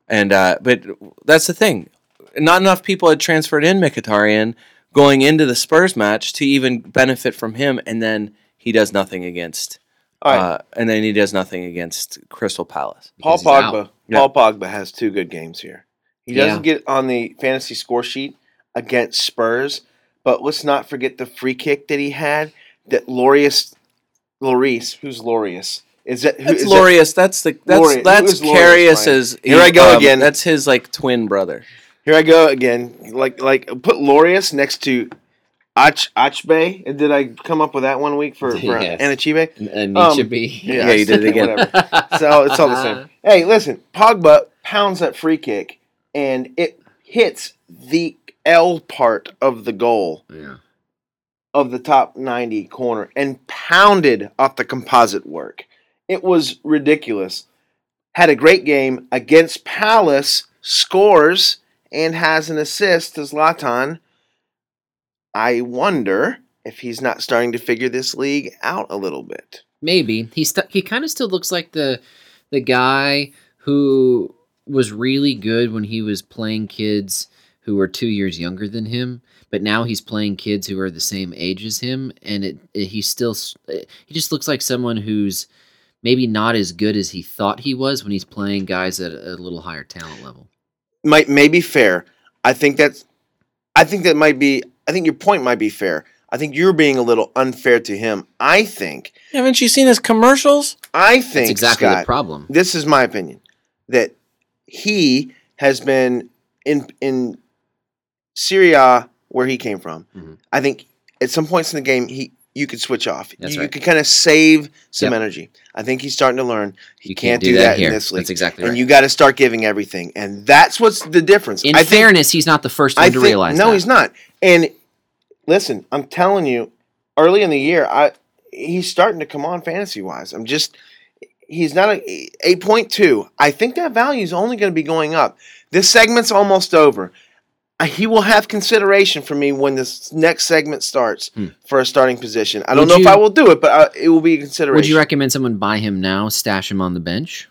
And uh, but that's the thing, not enough people had transferred in Mkhitaryan going into the Spurs match to even benefit from him, and then he does nothing against All right. uh, and then he does nothing against Crystal Palace. Paul because out. Pogba. Yeah. Paul Pogba has two good games here. He doesn't get on the fantasy score sheet against Spurs, but let's not forget the free kick that he had. That Lorius, Loris, who's Lorius? Is that who That's is that- That's the that's Lorius. That's is Lorius, Karius's. Here I go again. That's his like twin brother. Here I go again. Like like put Lorius next to Ach Achbe. Did I come up with that one week for, for Yes. Anachibe? Um, be. Yeah, you did it again. Whatever. So it's all the same. Hey, listen, Pogba pounds that free kick and it hits the L part of the goal Yeah. of the top 90 corner and pounded off the composite work. It was ridiculous. Had a great game against Palace, scores and has an assist to Zlatan. I wonder if he's not starting to figure this league out a little bit. Maybe he st- he kind of still looks like the the guy who was really good when he was playing kids who were two years younger than him, but now he's playing kids who are the same age as him, and it, it he still he just looks like someone who's maybe not as good as he thought he was when he's playing guys at a little higher talent level. might maybe fair. I think that's I think that might be I think your point might be fair. I think you're being a little unfair to him. I think Haven't you seen his commercials? I think That's exactly Scott, the problem. this is my opinion that he has been in in Serie A where he came from. Mhm. I think at some points in the game he you could switch off. That's you, right. you could kind of save some Yep. energy. I think he's starting to learn he You can't, do, that, here. in this league. That's exactly right. and you got to start giving everything, and that's what's the difference. in I think fairness, he's not the first one I to think realize no, that. he's not. And listen, I'm telling you, early in the year, I he's starting to come on fantasy wise. I'm just he's not a eight point two. I think that value is only going to be going up. This segment's almost over. He will have consideration for me when this next segment starts Hmm. for a starting position. I don't Would know you- if I will do it, but uh, it will be a consideration. Would you recommend someone buy him now, stash him on the bench?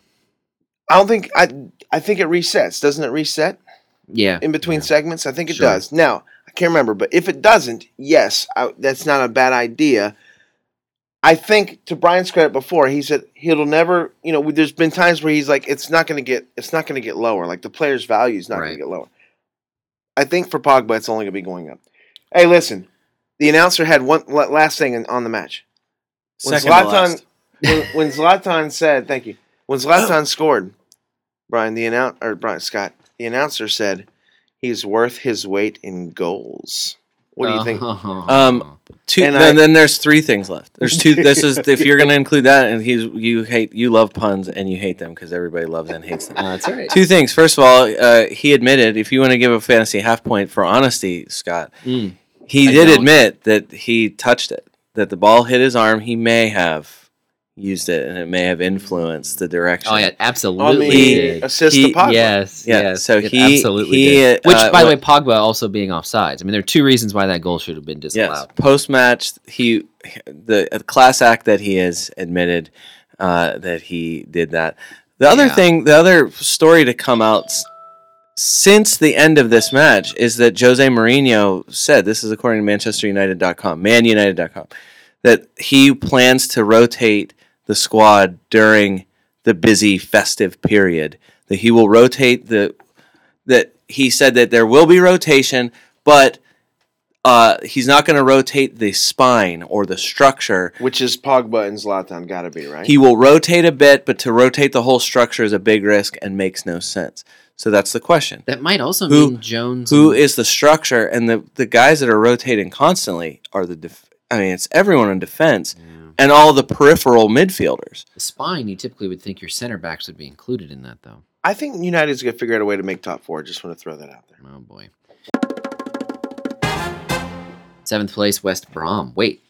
I don't think I. I think it resets. Doesn't it reset Yeah. in between Yeah. segments? I think it Sure. does. Now I can't remember, but if it doesn't, yes, I, that's not a bad idea. I think to Brian's credit before, he said he'll never. You know, there's been times where he's like, it's not going to get, it's not going to get lower. Like the player's value is not going to get lower. I think for Pogba, it's only going to be going up. Hey, listen, the announcer had one last thing on the match. When Second Zlatan, last. when, when Zlatan said, "Thank you," when Zlatan scored, Brian the announcer or Brian Scott, the announcer said, "He's worth his weight in goals." What do you think? Um, Two, And then, I- then there's three things left. There's two. This is if you're going to include that, and he's you hate you love puns and you hate them because everybody loves and hates them. Uh, that's all right. Two things. First of all, uh, he admitted if you want to give a fantasy half point for honesty, Scott, Mm. he I did don't. admit that he touched it, that the ball hit his arm. He may have used it, and it may have influenced the direction. Oh yeah, absolutely. He- assist he- to Pogba. Yes, Yeah, yes. so he- absolutely he, did. Which, uh, by the way, Pogba also being offsides. I mean, there are two reasons why that goal should have been disallowed. Yes. Post match, he the class act that he has admitted uh, that he did that. The other Yeah. thing, the other story to come out since the end of this match is that Jose Mourinho said this is according to ManchesterUnited.com, ManUnited.com, that he plans to rotate the squad during the busy festive period. That he will rotate the that he said that there will be rotation, but uh, he's not going to rotate the spine or the structure. Which is Pogba and Zlatan got to be right. He will rotate a bit, but to rotate the whole structure is a big risk and makes no sense. So that's the question. That might also Who- mean Jones. Who and- is the structure? And the, the guys that are rotating constantly are the. Def- I mean, it's everyone in defense Yeah. And all the peripheral midfielders. the spine? You typically would think your center backs would be included in that, though. I think United's going to figure out a way to make top four. Just want to throw that out there. Oh boy. Seventh place, West Brom. Wait,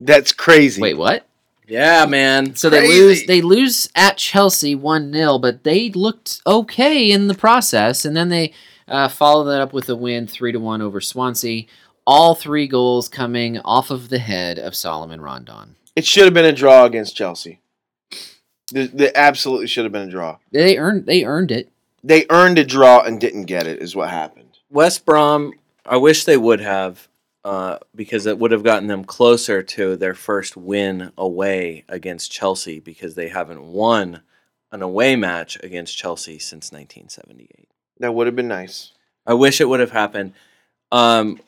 That's crazy. wait, what? Yeah, man. So they lose. They lose at Chelsea one 0 but they looked okay in the process, and then they uh, follow that up with a win three to one over Swansea. All three goals coming off of the head of Solomon Rondon. It should have been a draw against Chelsea. There, there absolutely should have been a draw. They earned. They earned it. They earned a draw and didn't get it. Is what happened. West Brom, I wish they would have, uh, because it would have gotten them closer to their first win away against Chelsea, because they haven't won an away match against Chelsea since 1978. That would have been nice. I wish it would have happened. Um,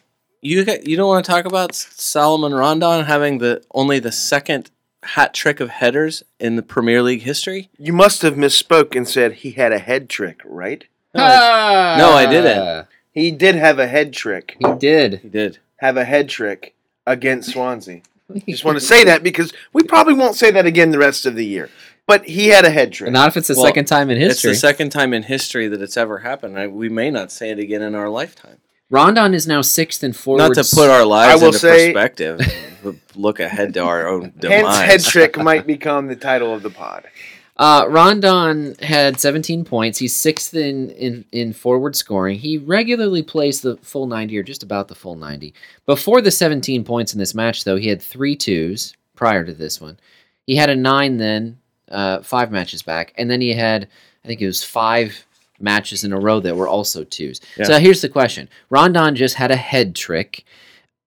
you got- you don't want to talk about Solomon Rondon having the only the second hat trick of headers in the Premier League history? You must have misspoke and said he had a head trick, right? No, I, no, I didn't. Ah. He did have a head trick. He did. he did. Have a head trick against Swansea. Just want to say that because we probably won't say that again the rest of the year. But he had a head trick. Not if it's the Well, second time in history. It's the second time in history that it's ever happened. I, we may not say it again in our lifetime. Rondon is now sixth in forward. Not to put our lives will into say- perspective, look ahead to our own Hence, demise. head trick might become the title of the pod. Uh, Rondon had 17 points. He's sixth in, in, in forward scoring. He regularly plays the full 90 or just about the full 90. Before the 17 points in this match, though, he had three twos prior to this one. He had a nine then, uh, five matches back. And then he had, I think it was five matches in a row that were also twos. Yeah. So here's the question Rondon just had a head trick.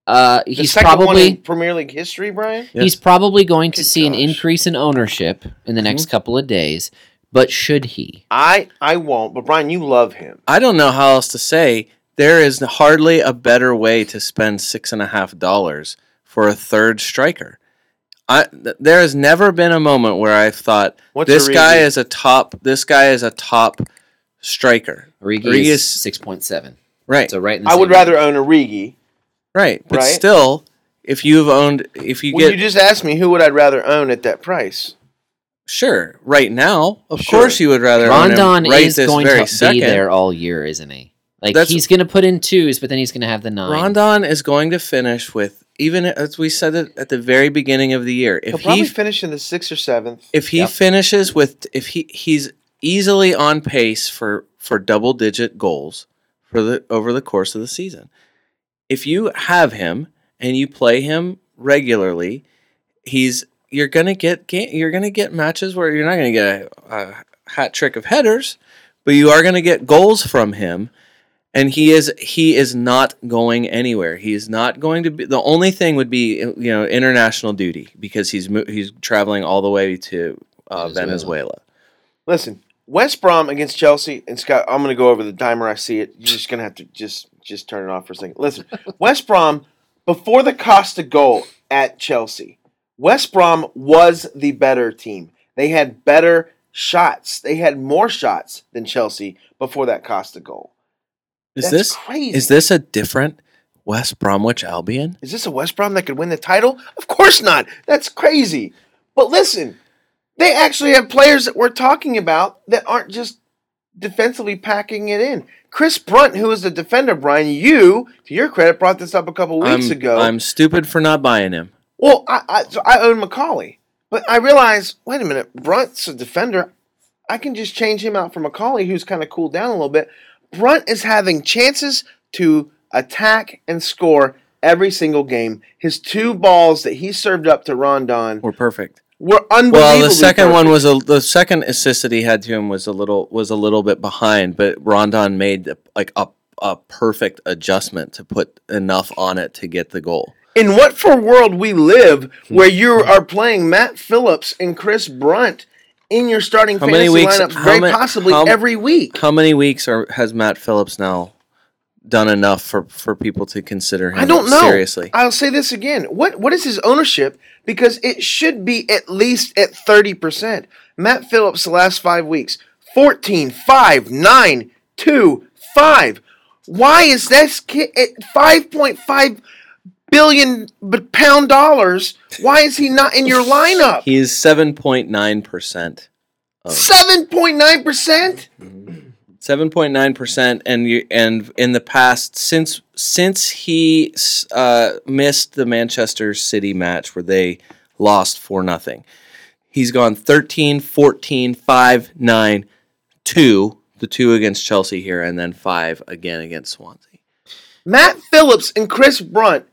Uh, The he's one probably in Premier League history, Brian. Yes. He's probably going to Good see an increase in ownership in the next Mhm. couple of days, but should he? I I won't, but Brian, you love him. I don't know how else to say. There is hardly a better way to spend six and a half dollars for a third striker. I, th- there has never been a moment where I've thought What's this guy is a top. This guy is a top striker. Origi, Origi is is- six point seven. Right, So right in the I same would rather own Origi. right. But Right. still, if you've owned, if you Well, get you just asked me who would I'd rather own at that price. sure right now, of Sure. course you would rather own him Rondon right is this going very to second. be there all year, isn't he? Like That's- he's going to put in twos, but then he's going to have the nine. Rondon is going to finish with even as we said it at the very beginning of the year, He'll if probably he finish in the sixth or seventh. if he Yep. finishes with if he he's easily on pace for for double digit goals for the over the course of the season. If you have him and you play him regularly, he's you're gonna get you're gonna get matches where you're not gonna get a, a hat trick of headers, but you are gonna get goals from him. And he is he is not going anywhere. He is not going to be. The only thing would be you know international duty because he's he's traveling all the way to uh. Venezuela. Listen, West Brom against Chelsea and Scott. I'm going to go over the timer. I see it. You're just going to have to just just turn it off for a second. Listen, West Brom before the Costa goal at Chelsea, West Brom was the better team. They had better shots. They had more shots than Chelsea before that Costa goal. Is That's this crazy? is this a different West Bromwich Albion? Is this a West Brom that could win the title? Of course not. That's crazy. But listen, they actually have players that we're talking about that aren't just defensively packing it in. Chris Brunt, who is the defender, Brian, you, to your credit, brought this up a couple weeks I'm, ago. I'm stupid for not buying him. well, I, I, so I own McAuley. But I realized, wait a minute, Brunt's a defender. I can just change him out for McAuley, who's kind of cooled down a little bit. Brunt is having chances to attack and score every single game. His two balls that he served up to Rondon We're perfect. Were unbelievable. Well, the second one was a the second assist that he had to him was a little was a little bit behind, but Rondon made like a a perfect adjustment to put enough on it to get the goal. In what for world we live hmm. where you are playing Matt Phillips and Chris Brunt in your starting How fantasy many weeks- lineups very possibly how- every week? How many weeks are, has Matt Phillips now done enough for, for people to consider him I don't know. seriously? I'll say this again. What what is his ownership? Because it should be at least at 30%. Matt Phillips the last 5 weeks, 14, 5, 9, 2, 5. Why is this kid at 5.5 billion pound dollars? Why is he not in your lineup? He is seven point nine percent. 7.9%? Seven point nine percent, and you and in the past since since he uh, missed the Manchester City match where they lost for nothing, he's gone 13, 14, 5, 9, 2, the two against Chelsea here, and then five again against Swansea. Matt Phillips and Chris Brunt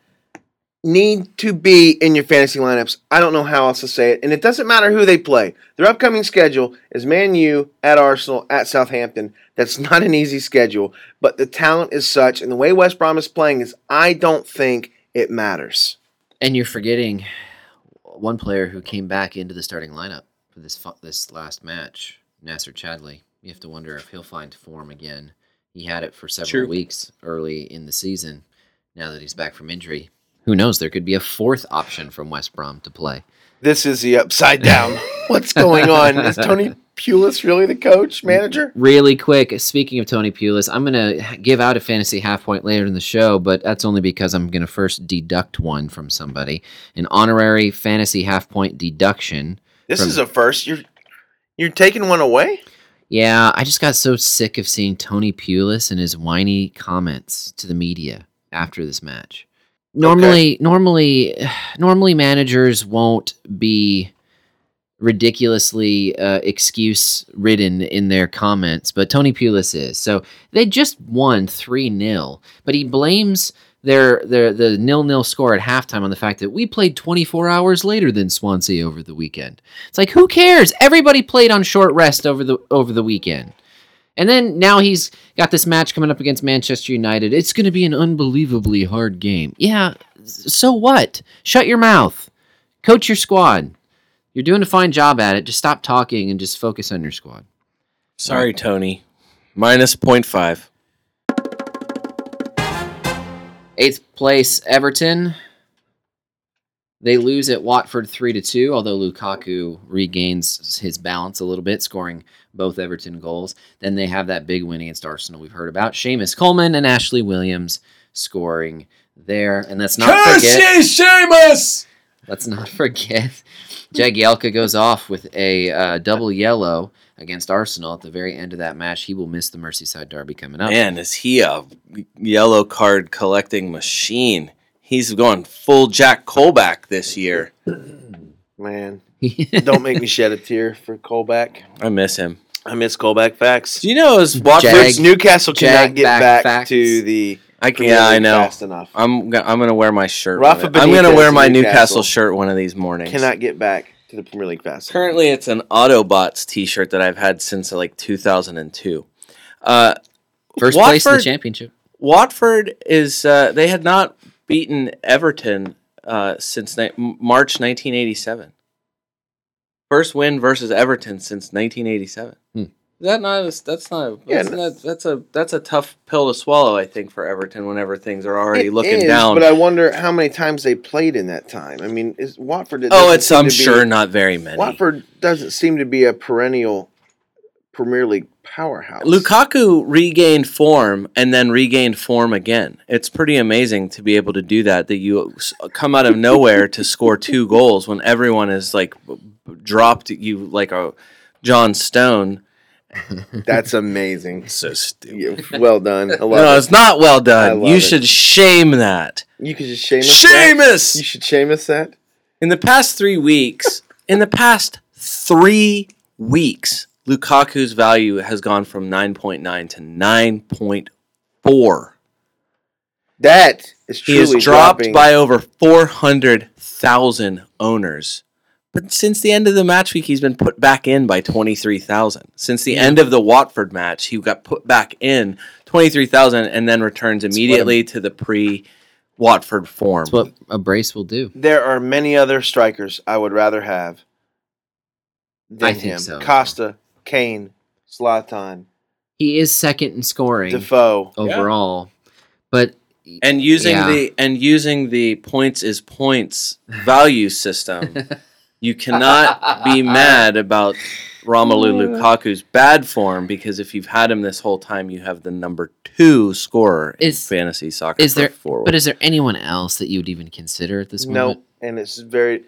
need to be in your fantasy lineups. I don't know how else to say it. And it doesn't matter who they play. Their upcoming schedule is Man U at Arsenal at Southampton. That's not an easy schedule, but the talent is such and the way West Brom is playing is I don't think it matters. And you're forgetting one player who came back into the starting lineup for this fu- this last match, Nacer Chadli. You have to wonder if he'll find form again. He had it for several True. weeks early in the season. Now that he's back from injury, who knows? There could be a fourth option from West Brom to play. This is the upside down. What's going on? Is Tony Pulis really the coach, manager? Really quick, speaking of Tony Pulis, I'm going to give out a fantasy half point later in the show, but that's only because I'm going to first deduct one from somebody. An honorary fantasy half point deduction. This From- is a first. You're you're taking one away? Yeah, I just got so sick of seeing Tony Pulis and his whiny comments to the media after this match. Normally, normally, normally managers won't be ridiculously uh, excuse ridden in their comments, but Tony Pulis is. So they just won three 0 but he blames their their the nil nil score at halftime on the fact that we played 24 hours later than Swansea over the weekend. It's like who cares? Everybody played on short rest over the over the weekend. And then now he's got this match coming up against Manchester United. It's going to be an unbelievably hard game. Yeah, so what? Shut your mouth. Coach your squad. You're doing a fine job at it. Just stop talking and just focus on your squad. Sorry, Tony. Minus 0.5. Eighth place, Everton. They lose at Watford three to two, although Lukaku regains his balance a little bit, scoring both Everton goals. Then they have that big win against Arsenal we've heard about. Seamus Coleman and Ashley Williams scoring there. And let's not forget Seamus! let's not forget Jagielka goes off with a uh, double yellow against Arsenal at the very end of that match. He will miss the Merseyside derby coming up. Man, is he a yellow card collecting machine? He's going full Jack Colback this year. Man, don't make me shed a tear for Colback. I miss him. I miss Colback facts. Do you know his Watford? Jag- Newcastle cannot Jag get back back, facts. to the. I can, Premier yeah, I League know. Fast enough. I'm go- I'm gonna wear my shirt. Rafa I'm gonna wear my Newcastle. Newcastle shirt one of these mornings. Cannot get back to the Premier League fast. Currently, it's an Autobots T-shirt that I've had since like 2002. Uh, First place in the championship. Watford is uh, they had not beaten Everton uh, since ni- March 1987. First win versus Everton since 1987. Hmm. Is that not? A, that's not. A, Yeah, that's, not- that's a that's a tough pill to swallow. I think for Everton whenever things are already It looking is, down. But I wonder how many times they played in that time. I mean, is Watford? oh, it's I'm be- sure not very many. Watford doesn't seem to be a perennial Premier League powerhouse. Lukaku regained form and then regained form again. It's pretty amazing to be able to do that. That you come out of nowhere to score two goals when everyone is like dropped you like a John Stone. That's amazing. So stupid. Yeah, well done. No, it. it's not well done. You it. should shame that. You could just shame us. that? Seamus! You should shame us that. In the past three weeks, in the past three weeks, Lukaku's value has gone from 9.9 to 9.4. That is truly He truly has dropped dropping. by over 400,000 owners. But since the end of the match week, he's been put back in by 23,000. Since the end of the Watford match, he got put back in 23,000 and then returns immediately to the pre Watford form. That's what a brace will do. There are many other strikers I would rather have than I think him. so. Costa, Kane, Zlatan, He is second in scoring Defoe. overall, but and using Yeah. the and using the points is points value system, you cannot be mad about Romelu Lukaku's bad form because if you've had him this whole time, you have the number two scorer in Is- fantasy soccer. is there- forward. but is there anyone else that you would even consider at this No, moment? and it's very.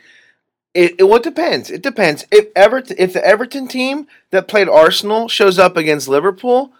It, it well it depends. It depends. If Everton, if the Everton team that played Arsenal shows up against Liverpool,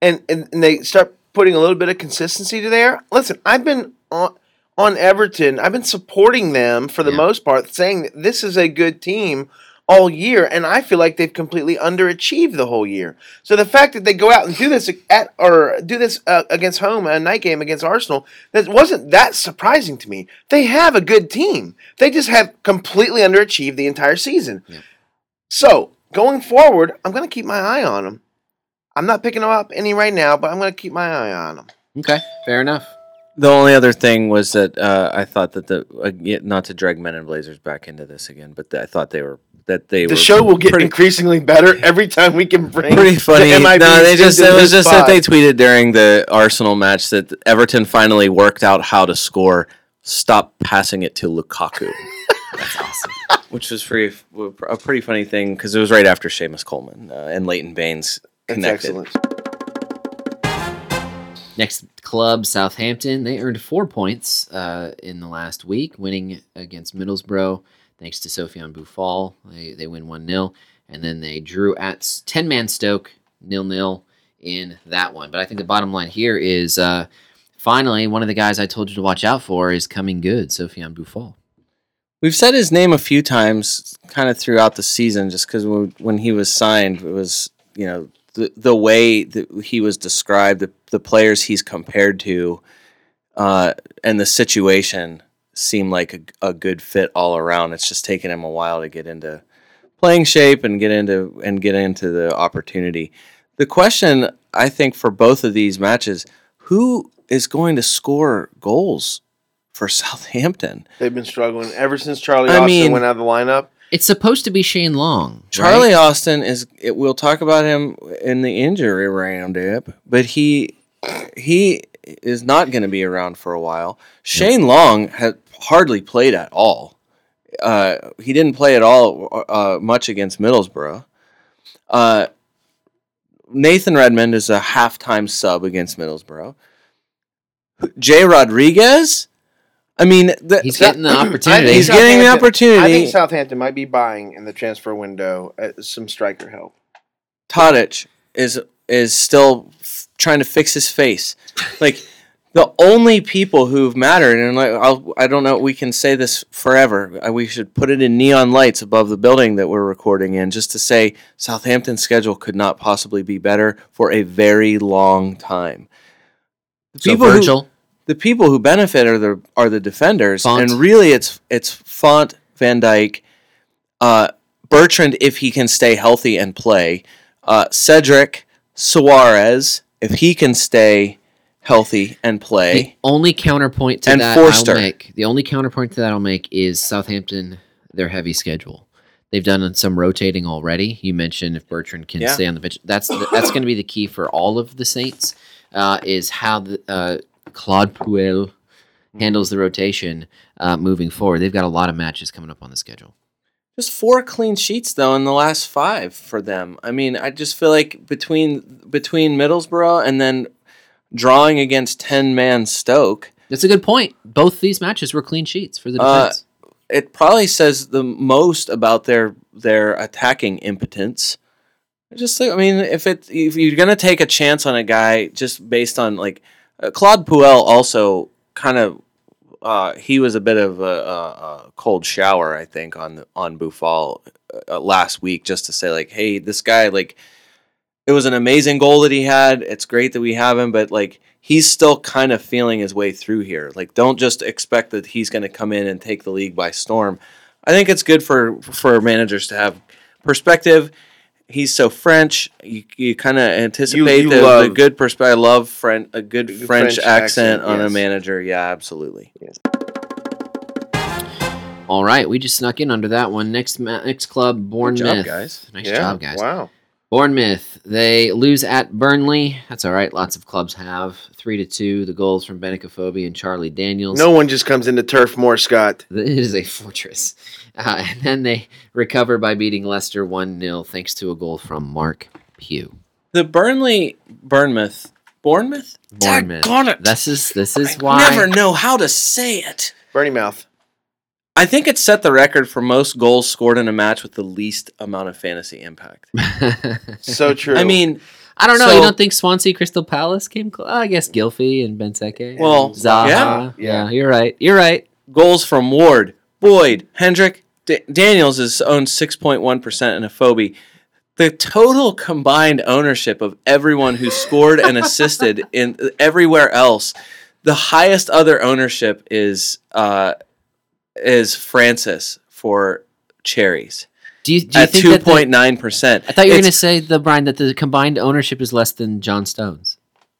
and, and, and they start putting a little bit of consistency to there. Listen, I've been on on Everton. I've been supporting them for the Yeah. most part, saying that this is a good team all year, and I feel like they've completely underachieved the whole year. So the fact that they go out and do this at or do this uh, against home a night game against Arsenal that wasn't that surprising to me. They have a good team. They just have completely underachieved the entire season. Yeah. So going forward, I'm going to keep my eye on them. I'm not picking them up any right now, but I'm going to keep my eye on them. Okay, fair enough. The only other thing was that uh, I thought that the uh, not to drag Men and Blazers back into this again, but I thought they were that they The were show will get pretty, increasingly better every time we can bring pretty funny. the No, MIBs they just it was this just that they tweeted during the Arsenal match that Everton finally worked out how to score. Stop passing it to Lukaku, That's awesome. which was pretty a pretty funny thing because it was right after Seamus Coleman uh, and Leighton Baines That's connected. excellent. Next club, Southampton. They earned four points uh, in the last week, winning against Middlesbrough thanks to Sofiane Boufal. They, they win 1 0. And then they drew at 10 man Stoke, nil nil in that one. But I think the bottom line here is uh, finally, one of the guys I told you to watch out for is coming good, Sofiane Boufal. We've said his name a few times, kind of throughout the season, just because when, when he was signed, it was you know the the way that he was described, the, the players he's compared to, uh, and the situation seemed like a, a good fit all around. It's just taken him a while to get into playing shape and get into and get into the opportunity. The question I think for both of these matches, who is going to score goals for Southampton? They've been struggling ever since Charlie I Austin mean- went out of the lineup. It's supposed to be Shane Long. Charlie right? Austin is. It, we'll talk about him in the injury roundup, but he he is not going to be around for a while. Shane Long had hardly played at all. Uh, he didn't play at all uh, much against Middlesbrough. Uh, Nathan Redmond is a halftime sub against Middlesbrough. Jay Rodriguez. I mean, the, He's getting the opportunity. he's getting the opportunity. I think Southampton might be buying in the transfer window uh, some striker help. Tadic is is still f- trying to fix his face. Like the only people who've mattered, and like, I'll, I don't know, we can say this forever. Uh, We should put it in neon lights above the building that we're recording in, just to say Southampton's schedule could not possibly be better for a very long time. The So people who- Virgil, the people who benefit are the are the defenders, Font. and really it's it's Font, Van Dijk, uh, Bertrand if he can stay healthy and play, uh, Cedric, Soares if he can stay healthy and the play. only counterpoint to And that Forster. I'll make, the only counterpoint to that I'll make is Southampton, their heavy schedule. They've done some rotating already. You mentioned if Bertrand can Yeah. stay on the bench, that's that's going to be the key for all of the Saints. Uh, is how the, uh, Claude Puel handles the rotation uh, moving forward. They've got a lot of matches coming up on the schedule. Just four clean sheets though in the last five for them. I mean, I just feel like between between Middlesbrough and then drawing against ten man Stoke. That's a good point. Both these matches were clean sheets for the Uh, defense. it probably says the most about their their attacking impotence. I Just I mean, if it if you're gonna take a chance on a guy just based on like uh, Claude Puel, also kind of uh, he was a bit of a, a, a cold shower, I think, on on Boufal uh, last week, just to say like, hey, this guy like it was an amazing goal that he had. It's great that we have him, but like he's still kind of feeling his way through here. Like don't just expect that he's going to come in and take the league by storm. I think it's good for for managers to have perspective. He's so French. You, you kind of anticipate you the, the love- good perspective. I love French, a good Good French, French accent, accent, on a manager. Yeah, absolutely. All right, we just snuck in under that one. Next, ma- next club, Bournemouth. guys. Nice yeah. job, guys. Wow. Bournemouth, they lose at Burnley. That's all right. Lots of clubs have three to two. The goals from Benik Afobe and Charlie Daniels. No one just comes into Turf Moor, Scott. It is a fortress. Uh, and then they recover by beating Leicester 1 0 thanks to a goal from Marc Pugh. The Burnley, Bournemouth, Bournemouth. Bournemouth. Daggone it. This is this is I why never know how to say it. Bernie Mouth. I think it set the record for most goals scored in a match with the least amount of fantasy impact. So true. I mean, I don't know. So- you don't think Swansea Crystal Palace came close? I guess Gylfi and Benteke. Well, Zaha. yeah. yeah, you're right. You're right. goals from Ward, Boyd, Hendrick, D- Daniels is owned 6.1% in Afobe. The total combined ownership of everyone who scored and assisted in everywhere else, the highest other ownership is uh, is Francis for cherries Do you, do you at think 2.9%. I thought you were going to say the Brian that the combined ownership is less than John Stones.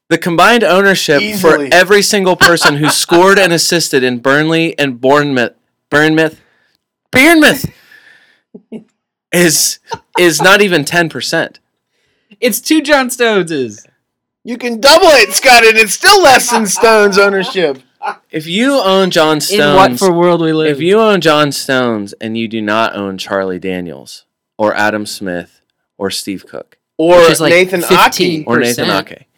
The combined ownership Easily. for every single person who scored and assisted in Burnley and Bournemouth, Bournemouth, Bournemouth is is not even ten percent. It's two John Stoneses. you can double it, Scott, and it's still less than Stones ownership. If you own John Stones, In what for world we live? if you own John Stones and you do not own Charlie Daniels or Adam Smith or Steve Cook Or Which is like Nathan 15 Ake. or Nathan Percent. Ake,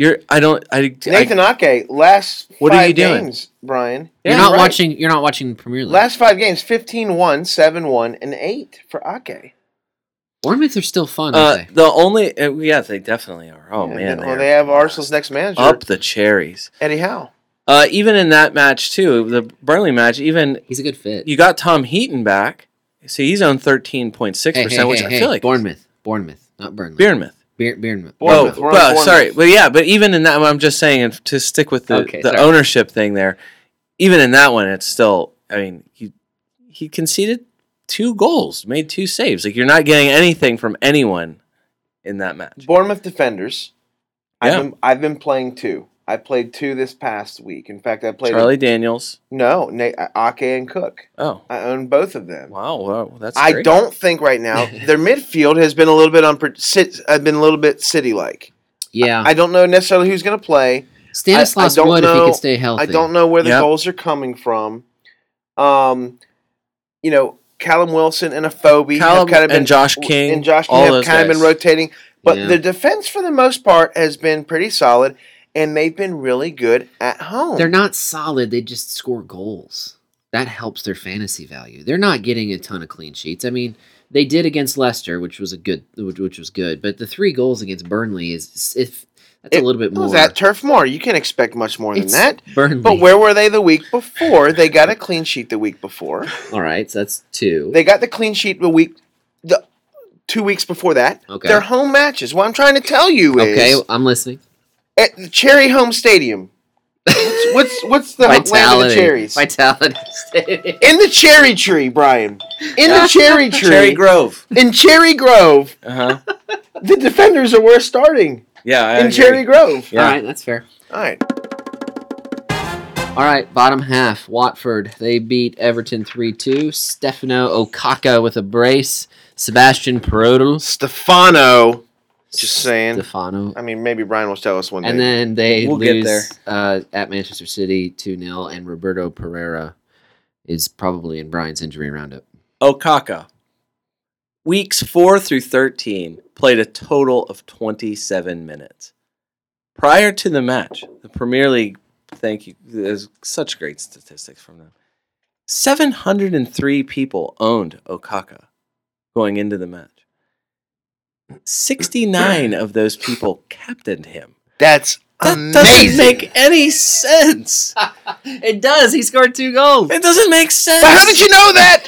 you're I don't I, Nathan Ake, last What are five you doing? games, Brian. you're Yeah, not right. watching. You're not watching the Premier League. Last five games 15 1, 7 1, and 8 for Ake. Bournemouth are still fun. Uh, aren't they? the only uh, yeah they definitely are. Oh Yeah, man, they, they, they have Arsenal's next manager, up the cherries. Eddie Howe. Uh, even in that match too, the Burnley match, even He's a good fit. you got Tom Heaton back. See, he's on thirteen point six percent, hey, which hey, I hey, feel like Bournemouth, Bournemouth, not Burnley. Bournemouth. Beer, Bournemouth. Bournemouth. Oh, well, Bournemouth. sorry, but yeah, but even in that I'm just saying and to stick with the, Okay, the sorry. ownership thing there. Even in that one, it's still. I mean, he he conceded two goals, made two saves. Like you're not getting anything from anyone in that match. Bournemouth defenders. Yeah. I've, been, I've been playing two. I played two this past week. In fact, I played Charlie Daniels. no Nate, Ake and Cook. Oh, I own both of them. wow, wow that's. I great. don't think right now their midfield has been a little bit unpre- I've been a little bit city like. Yeah, I don't know necessarily who's going to play. Stanislas I don't would if he know- could stay healthy. I don't know where the Yep. goals are coming from. Um, you know, Callum Wilson and Afobe Callum have kind of been and Josh King, and Josh King all have those kind of been rotating, but Yeah. the defense for the most part has been pretty solid, and they've been really good at home. They're not solid. They just score goals. That helps their fantasy value. They're not getting a ton of clean sheets. I mean, they did against Leicester, which was a good, which, which was good. But the three goals against Burnley is if That's It a little bit more. was at Turf Moor. You can expect much more than It's that. Burnley. But where were they the week before? They got a clean sheet the week before. All right, so that's two. They got the clean sheet the week, the two weeks before that. Okay. They're home matches. What I'm trying to tell you is, okay, I'm listening. At the Cherry Home Stadium. What's what's, what's the land of the cherries? Vitality Stadium. In the cherry tree, Brian. In the cherry tree. Cherry Grove. in Cherry Grove, Uh huh. the defenders are worth starting. Yeah. I in agree. Cherry Grove. Yeah. All right, that's fair. All right. All right, bottom half. Watford. They beat Everton 3 2. Stefano Okaka with a brace. Sebastian Prödl. Stefano. Just saying. Stefano. I mean, maybe Brian will tell us one day. And then they We'll get lose there. Uh, at Manchester City 2 0. And Roberto Pereyra is probably in Brian's injury roundup. Okaka. Weeks 4 through 13 played a total of 27 minutes. Prior to the match, the Premier League, thank you, there's such great statistics from them. 703 people owned Okaka going into the match. 69 of those people captained him. That's That amazing. doesn't make any sense. it does. He scored two goals. It doesn't make sense. But how did you know that?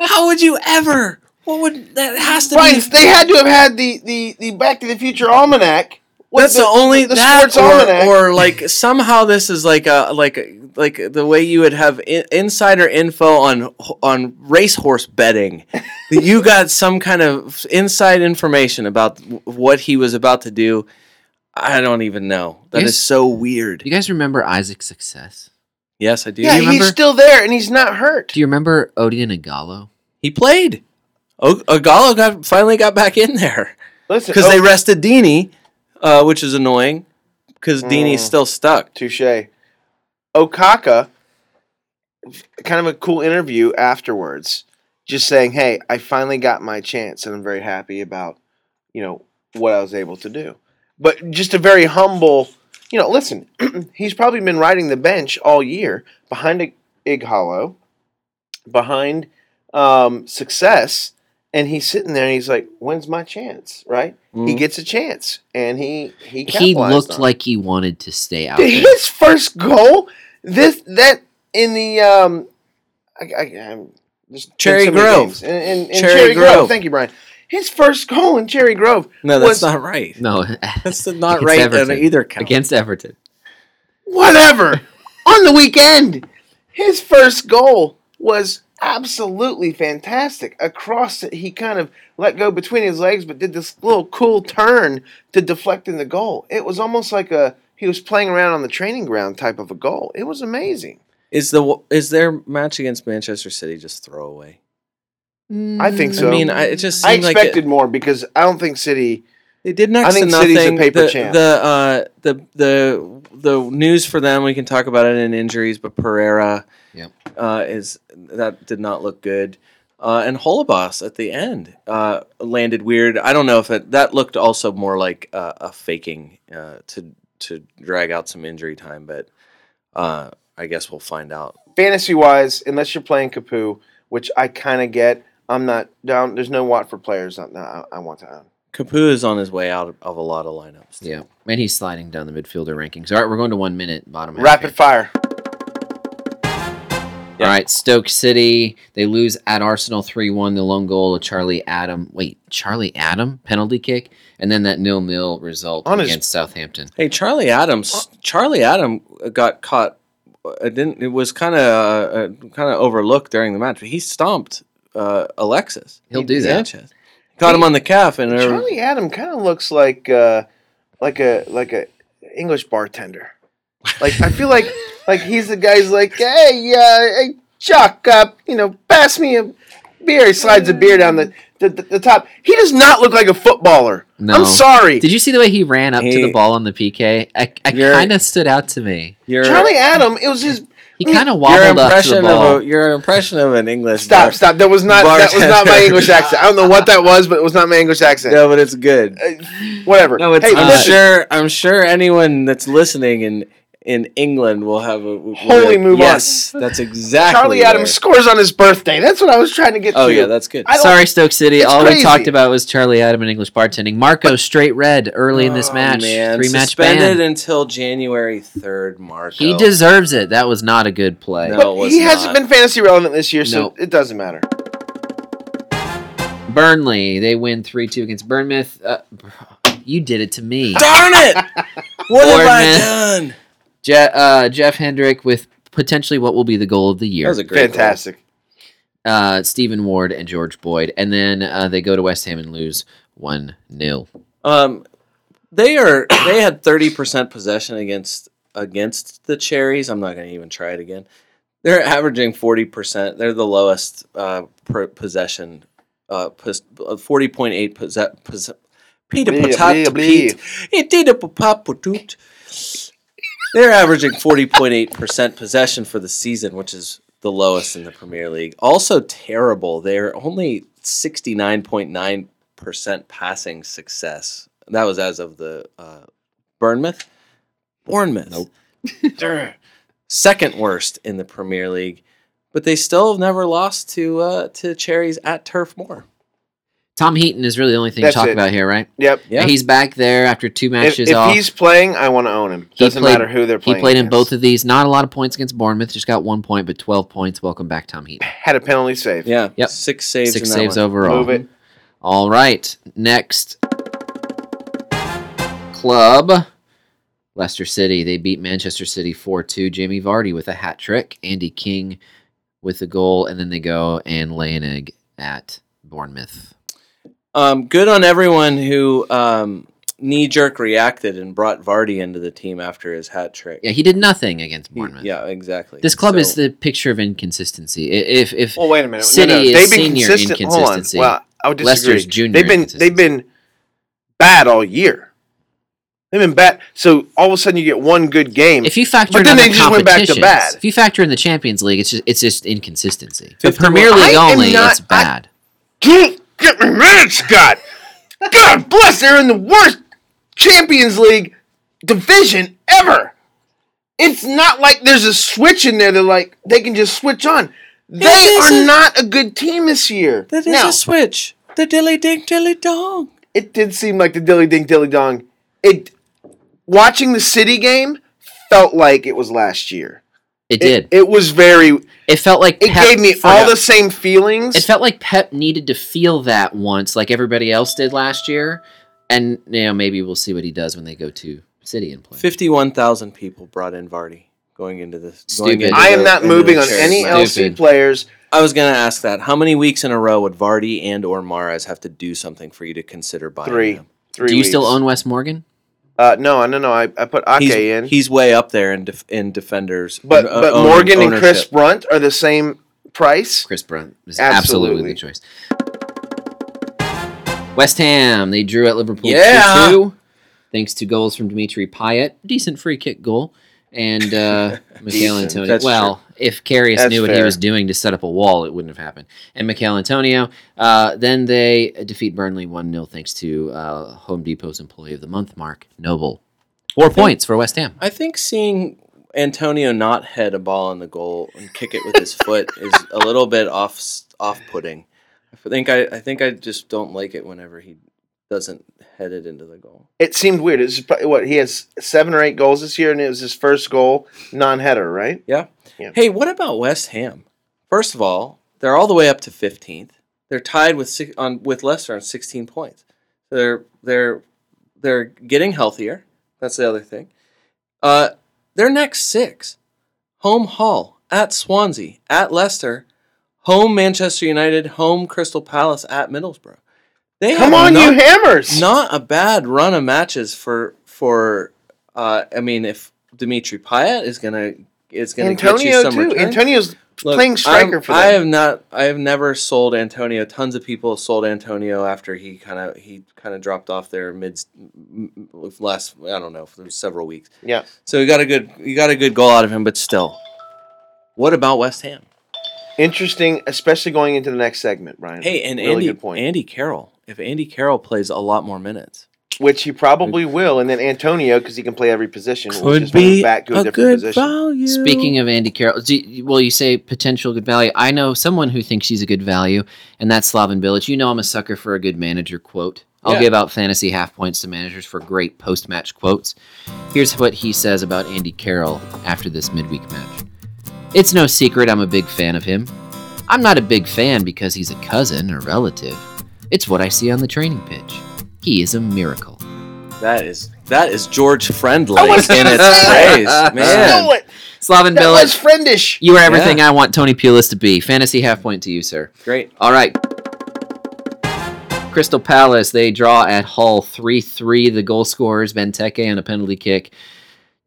How would you ever? What would that has to Brian, be? they had to have had the, the, the Back to the Future almanac. What, That's the, only the that, sports or, or like somehow this is like a like a- like the way you would have in, insider info on on racehorse betting. that you got some kind of inside information about what he was about to do. I don't even know. That is Yes. so weird. You guys remember Isaac Success? Yes, I do. yeah, you he's still there and he's not hurt. Do you remember Odion Igalo? He played. O- Ogalo got finally got back in there. Listen, because they rested Deeney, uh, which is annoying because Deeney's Mm. still stuck. Touche. Okaka, kind of a cool interview afterwards, just saying, "Hey, I finally got my chance, and I'm very happy about, you know, what I was able to do." But just a very humble, you know. Listen, he's probably been riding the bench all year behind Ig- Igalo, behind um, success, and he's sitting there and he's like, "When's my chance?" Right? He Mhm. gets a chance, and he he He looked on like he wanted to stay out. Dude, there. his first goal, this that in the um, I, I, I'm just Cherry so many Grove. games. in, in, in Cherry Cherry, Grove. Grove. Thank you, Brian. His first goal in Cherry Grove, No, that's was- not right. No, That's not right Everton. on either count. against Everton. whatever, on the weekend. His first goal was absolutely fantastic. Across it, he kind of let go between his legs, but did this little cool turn to deflect in the goal. It was almost like a he was playing around on the training ground type of a goal. It was amazing. is the is their match against Manchester City just throwaway? I think so. I mean, I, it just I seemed like expected it, more because I don't think City. they did next I think to nothing. City's a paper the, champ. The uh, the the the news for them we can talk about it in injuries, but Pereyra. Uh, is that did not look good. Uh, and Holebas at the end uh, landed weird. I don't know if it that looked also more like uh, a faking uh, to to drag out some injury time, but uh, I guess we'll find out. Fantasy wise, unless you're playing Capoue, which I kind of get, I'm not down. There's no Watford players that I, I want to own. Capoue is on his way out of, of a lot of lineups. Yeah, and he's sliding down the midfielder rankings. All right, we're going to one minute bottom. half Rapid here. fire. All right, Stoke City they lose at Arsenal three one. The lone goal of Charlie Adam. Wait, Charlie Adam penalty kick, and then that nil nil result On his- against Southampton. Hey, Charlie Adams. Charlie Adam got caught. It didn't. It was kind of uh, kind of overlooked during the match. But he stomped uh, Alexis. He'll do that. Sanchez. Caught him on the calf, and there- Charlie Adam kind of looks like uh, like a like a English bartender. Like I feel like like he's the guy's like, hey, uh, hey, Chuck, uh, you know, pass me a beer. He slides a beer down the the, the, the top. He does not look like a footballer. No. I'm sorry. Did you see the way he ran up to He- the ball on the PK? I, I You're- kind of stood out to me. your Charlie Adam, it was his. He kind of your wobbled up to impression the ball. of a, your impression of an English. Stop, bar- stop. That was not that was not my Bartender. English accent. I don't know what that was, but it was not my English accent. No, but it's good. Uh, whatever. No, it's hey. I'm listen, sure. I'm sure anyone that's listening and in England will have a we'll Holy be move on. Yes, that's exactly. Charlie where- Adams scores on his birthday. That's what I was trying to get to. Oh to. yeah, that's good. I Sorry, Stoke City. It's All we talked about was Charlie Adam and English bartending. Marco straight red early in this Oh, match. man. Three match suspended ban. until January third. Marco. He deserves it. That was not a good play. No. But it was he hasn't been fantasy relevant this year, so Nope. it doesn't matter. Burnley, they win 3 2 against Bournemouth. Uh, you did it to me. Darn it! What have I done? Je- uh, Jeff Hendrick with potentially what will be the goal of the year. That year. was a great Fantastic. uh, Stephen Ward and George Boyd. And then uh, they go to West Ham and lose 1 0. Um, they are they had thirty percent possession against against the Cherries. I'm not going to even try it again. They're averaging forty percent. They're the lowest uh, per possession. Uh, forty point eight possess. Pos- Peter Blee, potato blee, Pete. It did a. They're averaging forty point eight percent possession for the season, which is the lowest in the Premier League. Also terrible. They're only sixty nine point nine percent passing success. That was as of the uh, Bournemouth. Bournemouth. Nope. Second worst in the Premier League, but they still have never lost to uh, to Cherries at Turf Moor. Tom Heaton is really the only thing That's to talk it. about here, right? Yep. Yeah. He's back there after two matches if off. he's playing, I want to own him. He Doesn't played- matter who they're playing. He playing. played in both of these. Not a lot of points against Bournemouth. Just got one point, but 12 points. Welcome back, Tom Heaton. Had a penalty save. Yeah. Yep. Six saves. Six in that saves one. overall. Move it. All right. Next club Leicester City. They beat Manchester City 4 2. Jamie Vardy with a hat trick. Andy King with a goal. And then they go and lay an egg at Bournemouth. Um, good on everyone who um, knee jerk reacted and brought Vardy into the team after his hat trick. Yeah, he did nothing against He- Bournemouth. yeah, exactly. This club is the picture of inconsistency. If if Well, wait a minute. City no, no. is They've been senior consistent. Hold on. inconsistency. Well, I would disagree. Leicester's junior They've been they've been bad all year. They've been bad. So all of a sudden you get one good game. if you factor But in then other they just went back to bad. if you factor in the Champions League, it's just it's just inconsistency. The Premier League I only, not- it's bad. Can't get me mad, Scott. God bless. They're in the worst Champions League division ever. It's not like there's a switch in there. They're like they can just switch on. They are a- not a good team this year. That is now, a switch. The dilly dink dilly dong. it did seem like the dilly dink dilly dong. It watching the City game felt like it was last year. It did. It, was very. It felt like It Pep gave me forgot- all the same feelings. It felt like Pep needed to feel that once, like everybody else did last year, and you know maybe we'll see what he does when they go to City and play. Fifty-one thousand people brought in Vardy going into this. going Stupid. into I am the- not moving on any. Stupid. LC players. I was going to ask that. How many weeks in a row would Vardy and or Mahrez have to do something for you to consider buying Three. them? Three. Do you still own Wes Morgan? Uh, no, no, no. I, I put Ake He's, in, he's way up there in def, in defenders. but uh, but owner- Morgan and Chris. Brunt are the same price. Chris Brunt is absolutely, Absolutely. the choice. West Ham, they drew at Liverpool Yeah. 2 thanks to goals from Dimitri Payet. Decent free kick goal. And uh, Mikhail Decent. Antonio. That's well, if Karius That's knew what he was doing to set up a wall, it wouldn't have happened. And Michail Antonio. Uh, then they defeat Burnley 1 0 thanks to uh, Home Depot's Employee of the Month, Mark Noble. Four points for West Ham. I think seeing Antonio not head a ball on the goal and kick it with his foot is a little bit off off putting. I think I, I think I just don't like it whenever he doesn't head it into the goal. It seemed weird. It's probably, what he has seven or eight goals this year, and it was his first goal non-header, right? Yeah. Yeah. Hey, what about West Ham? First of all, they're all the way up to fifteenth. They're tied with six, on with Leicester on sixteen points. They're they're they're getting healthier. That's the other thing. Uh, their next six: home Hull, at Swansea, at Leicester, home Manchester United, home Crystal Palace, at Middlesbrough. They Come on, not- you hammers! not a bad run of matches for for. Uh, I mean, if Dimitri Payet is gonna is gonna get you Antonio some too. return. Antonio's Look, playing striker I'm- for I have not. I have never sold Antonio. Tons of people sold Antonio after he kind of he kind of dropped off there mid last. I don't know. For several weeks. yeah. So you got a good you got a good goal out of him, but still. What about West Ham? Interesting, especially going into the next segment, Brian. Hey, and really Andy. Andy Carroll. If Andy Carroll plays a lot more minutes, which he probably will, and then Antonio because he can play every position. will Could just be back to a, a different good position. value. Speaking of Andy Carroll, do you, well, you say potential good value. I know someone who thinks he's a good value, and that's Slaven Bilic. You know I'm a sucker for a good manager quote. I'll Yeah. give out fantasy half points to managers for great post match quotes. Here's what he says about Andy Carroll after this midweek match It's no secret I'm a big fan of him. I'm not a big fan because he's a cousin or relative. It's what I see on the training pitch. He is a miracle. that is that is George Friendly I was in gonna its say phrase, man. Stole it. Slaven That was friendish. you are everything I want Tony Pulis to be. Fantasy half point to you, sir. Great. All right. Crystal Palace, they draw at Hull 3 3. The goal scorers, Benteke on a penalty kick.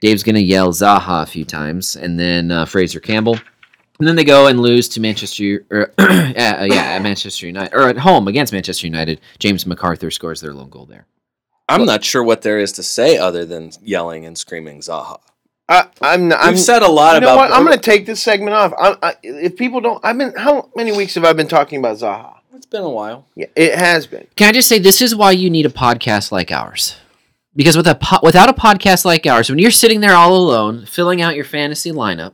Dave's going to yell Zaha a few times, and then uh, Fraizer Campbell. And then they go and lose to Manchester, or, uh, yeah, at Manchester United, or at home against Manchester United. James McArthur scores their lone goal there. I'm not sure what there is to say other than yelling and screaming Zaha. I, I'm. I'm We've said a lot you know about. what? I'm going to take this segment off. I, I, if people don't, I've been. How many weeks have I been talking about Zaha? It's been a while. Yeah, it has been. Can I just say this is why you need a podcast like ours? Because with a po- without a podcast like ours, when you're sitting there all alone filling out your fantasy lineup,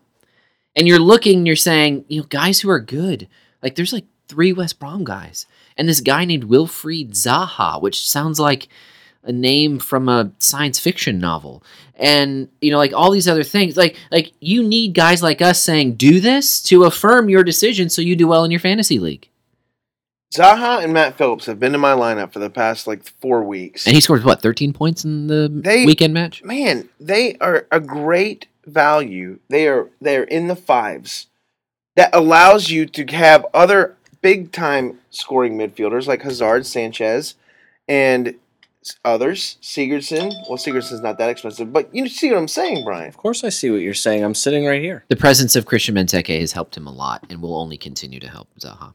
and you're looking, and you're saying, you know, guys who are good, like there's like three West Brom guys, and this guy named Wilfried Zaha, which sounds like a name from a science fiction novel, and you know, like all these other things, like like you need guys like us saying, do this to affirm your decision, so you do well in your fantasy league. Zaha and Matt Phillips have been in my lineup for the past like four weeks. And he scored what, 13 points in the They- weekend match? man, they are a great value. They are they are in the fives. That allows you to have other big time scoring midfielders like Hazard, Sanchez, and others. Sigurdsson. Well, Sigurdsson's not that expensive, but you see what I'm saying, Brian. Of course, I see what you're saying. I'm sitting right here. The presence of Christian Benteke has helped him a lot and will only continue to help Zaha.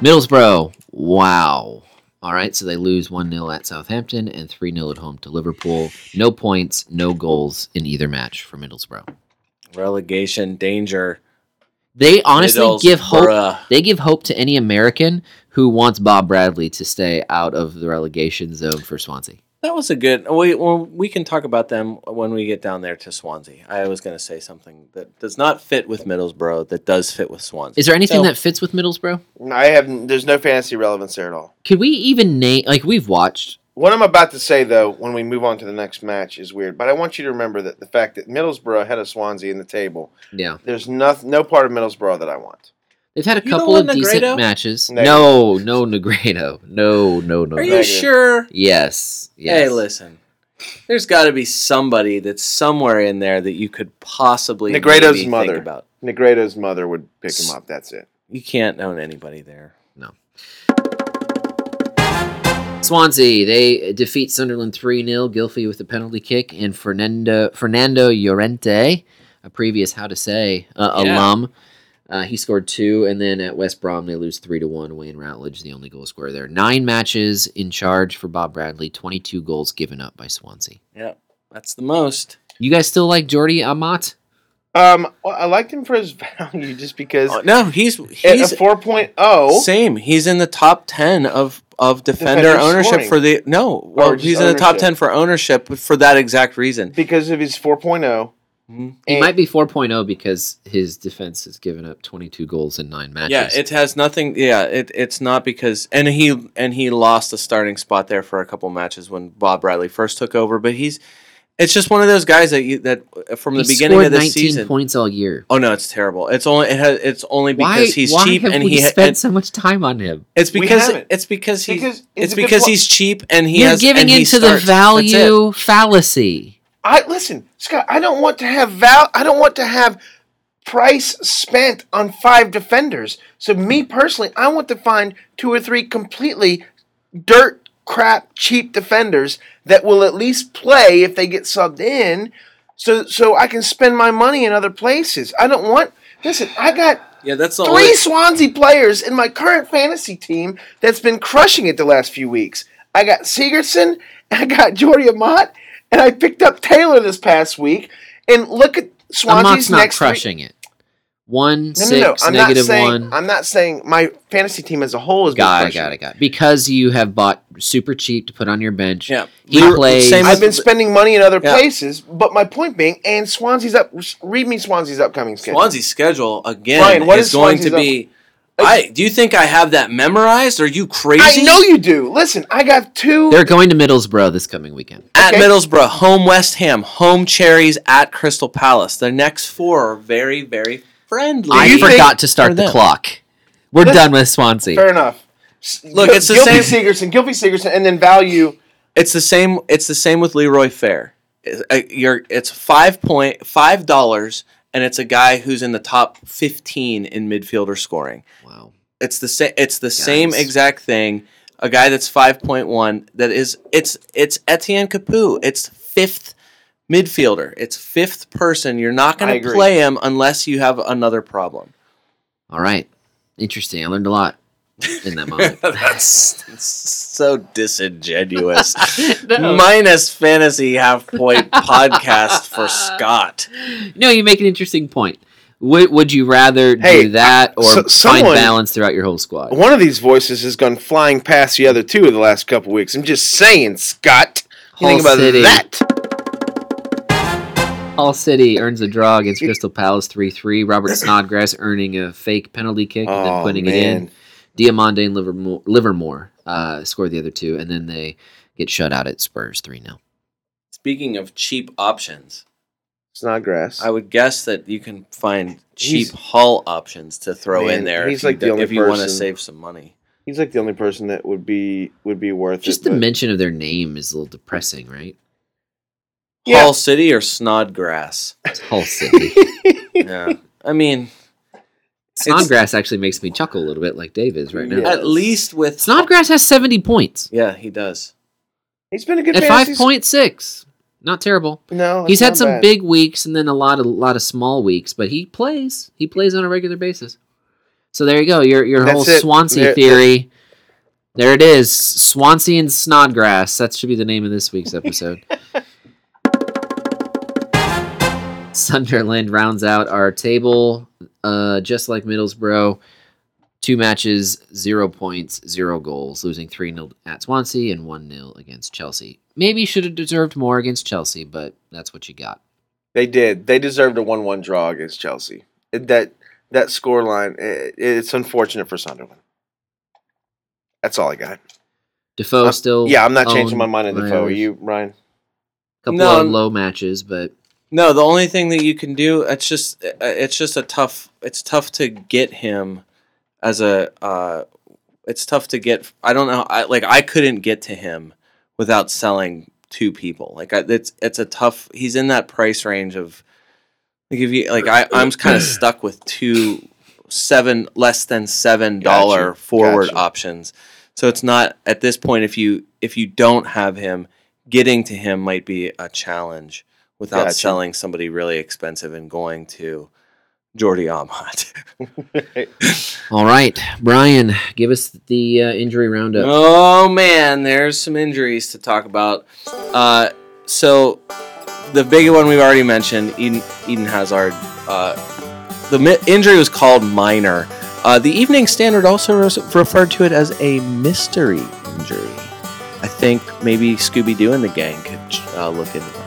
Middlesbrough, wow. All right, so they lose 1 0 at Southampton and 3 0 at home to Liverpool. No points, no goals in either match for Middlesbrough. Relegation danger. They honestly give hope. They give hope to any American who wants Bob Bradley to stay out of the relegation zone for Swansea. That was a good. We well, we can talk about them when we get down there to Swansea. I was going to say something that does not fit with Middlesbrough that does fit with Swansea. Is there anything So- that fits with Middlesbrough? I have there's no fantasy relevance there at all. Could we even name like we've watched? What I'm about to say, though, when we move on to the next match, is weird. But I want you to remember that the fact that Middlesbrough had a Swansea in the table, Yeah, there's no, no part of Middlesbrough that I want. They've had a You couple of want decent matches. Negative. No, no Negredo. No, no, no. Are no. you sure? Yes. Yes. Hey, listen. There's got to be somebody that's somewhere in there that you could possibly Negredo's maybe mother. think about. Negredo's mother would pick him up. That's it. You can't own anybody there. No. Swansea, they defeat Sunderland 3 0. Gylfi with a penalty kick, and Fernando Fernando Llorente, a previous How to Say uh, Yeah. alum, uh, he scored two. And then at West Brom, they lose 3 to 1. Wayne Routledge, the only goal scorer there. Nine matches in charge for Bob Bradley, 22 goals given up by Swansea. Yeah, that's the most. You guys still like Jordi Amat? Um, well, I liked him for his value just because Oh, no, he's at he's a 4.0, same. He's in the top ten of of defender Defender ownership scoring. for the no. Well, just he's in the top ten for ownership for that exact reason. because of his 4.0. Mhm. He And- might be 4.0 because his defense has given up 22 goals in nine matches. Yeah, it has nothing. Yeah, it it's not because and he and he lost the starting spot there for a couple matches when Bob Bradley first took over. But he's it's just one of those guys that you that from the He beginning of the 19 season. points all year. Oh no, it's terrible. It's only it has it's only because why, he's why cheap and we he spent so much time on him? it's because haven't. it's because he's Because he's it's because he's cheap and he You're has giving and into starts. the That's value fallacy. I listen, Scott. I don't want to have val. I don't want to have price spent on five defenders. So me personally, I want to find two or three completely dirt crap cheap defenders that will at least play if they get subbed in. So so I can spend my money in other places. I don't want. Listen, I got Yeah, that's the three. Swansea players in my current fantasy team that's been crushing it the last few weeks. I got Sigurdsson, I got Jordi Amat, and I picked up Taylor this past week. And look at Swansea's Amat's not next three- crushing it. One, No, six, no, no. I'm negative not saying. one. I'm not saying my fantasy team as a whole is. Got it, got it, got it. Because you have bought super cheap to put on your bench. Yeah. He Leroy- plays- same I've been spending money in other Yeah. places, but my point being, and Swansea's up. Read me Swansea's upcoming schedule. Swansea's schedule again Brian, what is is going to Swansea's be. I do you think I have that memorized? Are you crazy? I know you do. Listen, I got two. They're going to Middlesbrough this coming weekend. At Okay. Middlesbrough, home West Ham, home Cherries at Crystal Palace. The next four are very, very friendly. I forgot to start the clock. We're Listen- done with Swansea. Fair enough. Look, Gil- it's the Gylfi same- Sigurdsson, Gylfi Sigurdsson, and then value. It's the same. It's the same with Leroy Fer. It's, uh, you're, it's five point five dollars, and it's a guy who's in the top fifteen in midfielder scoring. Wow. It's the same. It's the same exact thing. A guy that's five point one. That is. It's it's Etienne Capoue. It's fifth midfielder. It's fifth person. You're not going to play him unless you have another problem. All right. Interesting. I learned a lot in that moment. that's, that's so disingenuous. No. Minus fantasy half point podcast for Scott. no, you make an interesting point. Would, would you rather Hey, do that uh, or so- find balance throughout your whole squad? One of these voices has gone flying past the other two of the last couple weeks. I'm just saying, Scott. You think about City. that? Hull City earns a draw against Crystal Palace 3 3. Robert Snodgrass earning a fake penalty kick and then Oh, putting it in. Diomande and Livermore, Livermore uh, scored the other two, and then they get shut out at Spurs 3 0. Speaking of cheap options, Snodgrass. I would guess that you can find cheap He's- Hull options to throw Man, in there he's if you, the only if you want to save some money. He's like the only person that would be would be worth it. Just it. the but- mention of their name is a little depressing, right? Yeah. Hull City or Snodgrass? It's Hull City. yeah. I mean, Snodgrass actually makes me chuckle a little bit like Dave is right now. Yeah. at least with Snodgrass has 70 points Yeah, he does. He's been a good at fantasy 5.6. Not terrible. No, He's had not some bad. big weeks and then a lot of lot of small weeks, but he plays. He plays on a regular basis. So there you go. Your your That's whole it. Swansea There- theory. There it is. Swansea and Snodgrass. That should be the name of this week's episode. Sunderland rounds out our table, uh, just like Middlesbrough. Two matches, zero points, zero goals, losing 3 0 at Swansea and 1 0 against Chelsea. Maybe should have deserved more against Chelsea, but that's what you got. They did. They deserved a one-one draw against Chelsea. That that score line. It, it's unfortunate for Sunderland. That's all I got. Defoe I'm- still. Yeah, I'm not changing my mind on Defoe. Are you, Ryan? couple No. of low matches, but No, the only thing that you can do it's just uh, it's just a tough it's tough to get him as a uh it's tough to get I don't know I like I couldn't get to him without selling two people. Like I, it's it's a tough he's in that price range of like if you like I I'm kind of stuck with two seven less than seven dollar Gotcha, forward gotcha. options. So it's not at this point if you if you don't have him getting to him might be a challenge without Gotcha. selling somebody really expensive and going to Jordi Amat. all right, Brian, give us the uh, injury roundup. oh man, there's some injuries to talk about. Uh, so the big one we've already mentioned, Eden, Eden Hazard. Uh, the mi- injury was called minor. Uh, the Evening Standard also res- referred to it as a mystery injury. I think maybe Scooby Doo and the gang could uh, look into that.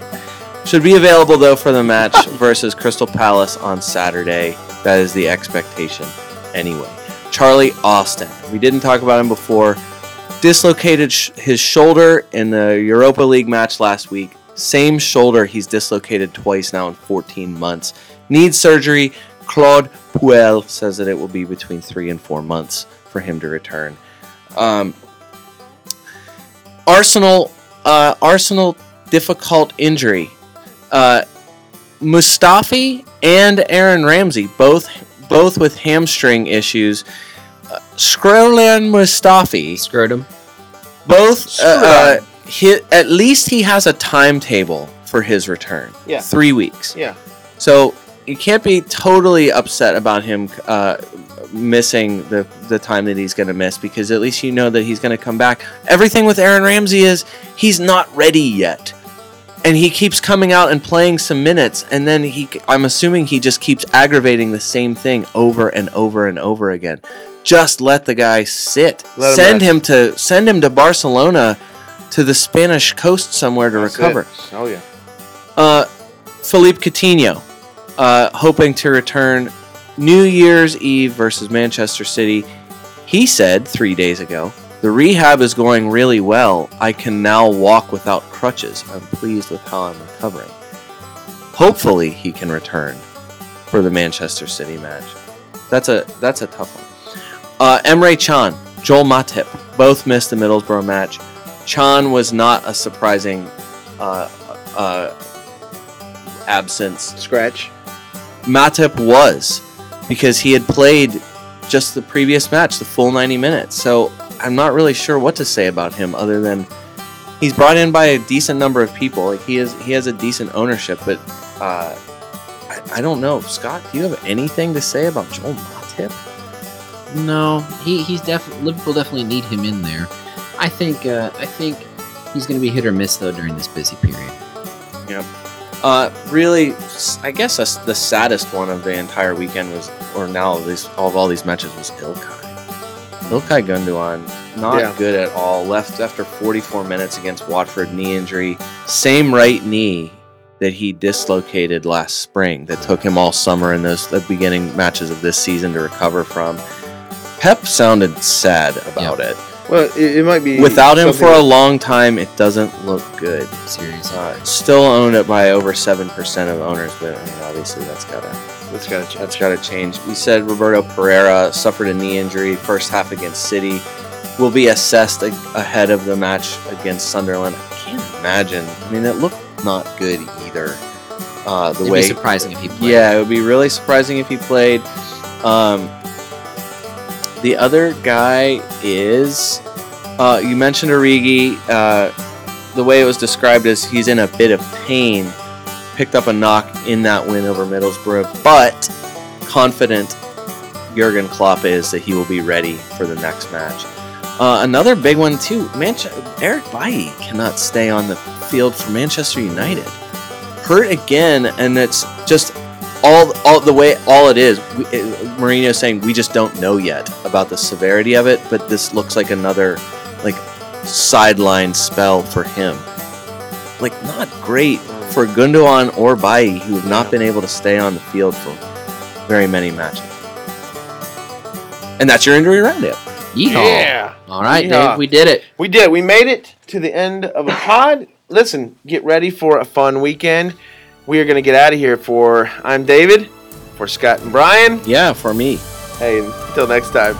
Should be available though for the match versus Crystal Palace on Saturday. That is the expectation. Anyway, Charlie Austin. We didn't talk about him before. Dislocated sh- his shoulder in the Europa League match last week. Same shoulder he's dislocated twice now in 14 months. Needs surgery. Claude Puel says that it will be between three and four months for him to return. Um, Arsenal, uh, Arsenal difficult injury. Uh, Mustafi and Aaron Ramsey both both with hamstring issues. Uh, Scrollan Mustafi Scrotum. both uh, uh, he, at least he has a timetable for his return. Yeah. three weeks. Yeah. So you can't be totally upset about him uh, missing the the time that he's going to miss because at least you know that he's going to come back. Everything with Aaron Ramsey is he's not ready yet. And he keeps coming out and playing some minutes, and then he, I'm assuming he just keeps aggravating the same thing over and over and over again. Just let the guy sit. Let send rest. him to send him to Barcelona, to the Spanish coast somewhere to That's recover. it. Oh yeah. Uh, Philippe Coutinho, uh, hoping to return New Year's Eve versus Manchester City. He said three days ago, the rehab is going really well. I can now walk without crutches. I'm pleased with how I'm recovering. Hopefully, he can return for the Manchester City match. That's a that's a tough one. Uh, Emre Can, Joel Matip, both missed the Middlesbrough match. Can was not a surprising uh, uh, absence. Scratch. Matip was because he had played just the previous match, the full 90 minutes. So I'm not really sure what to say about him other than he's brought in by a decent number of people. Like he is, he has a decent ownership, but uh, I, I don't know. Scott, do you have anything to say about Joel Matip? No, he he's definitely Liverpool definitely need him in there. I think uh, I think he's going to be hit or miss though during this busy period. Uh, really, I guess us- the saddest one of the entire weekend was, or now of these of all these matches was Ilkay. Ilkay Gundogan, not Yeah. good at all. Left after 44 minutes against Watford, knee injury, same right knee that he dislocated last spring. That took him all summer in those the beginning matches of this season to recover from. Pep sounded sad about it. Well, it, it might be Without him for a long time, it doesn't look good. Seriously, Uh, still owned it by over seven percent of owners, but I mean, obviously that's gotta That's gotta change. that's gotta change. We said Roberto Pereyra suffered a knee injury first half against City, will be assessed a- ahead of the match against Sunderland. I can't imagine. I mean, it looked not good either. Uh, the it'd way be surprising if he played. yeah, it would be really surprising if he played. Um, the other guy is, uh, you mentioned Origi. Uh, the way it was described is he's in a bit of pain. Picked up a knock in that win over Middlesbrough, but confident Jurgen Klopp is that he will be ready for the next match. Uh, another big one too. Manche- Eric Bailly cannot stay on the field for Manchester United hurt again, and it's just all all the way all it is. We, it, Mourinho saying we just don't know yet about the severity of it, but this looks like another like sideline spell for him. Like not great for Gundogan or Bailly, who have not been able to stay on the field for very many matches. And that's your injury roundup. Yeehaw. Yeah. All right, Yeehaw. Dave, we did it. We did. We made it to the end of a pod. Listen, get ready for a fun weekend. We are going to get out of here for I'm David, for Scott and Brian. Yeah, for me. Hey, until next time.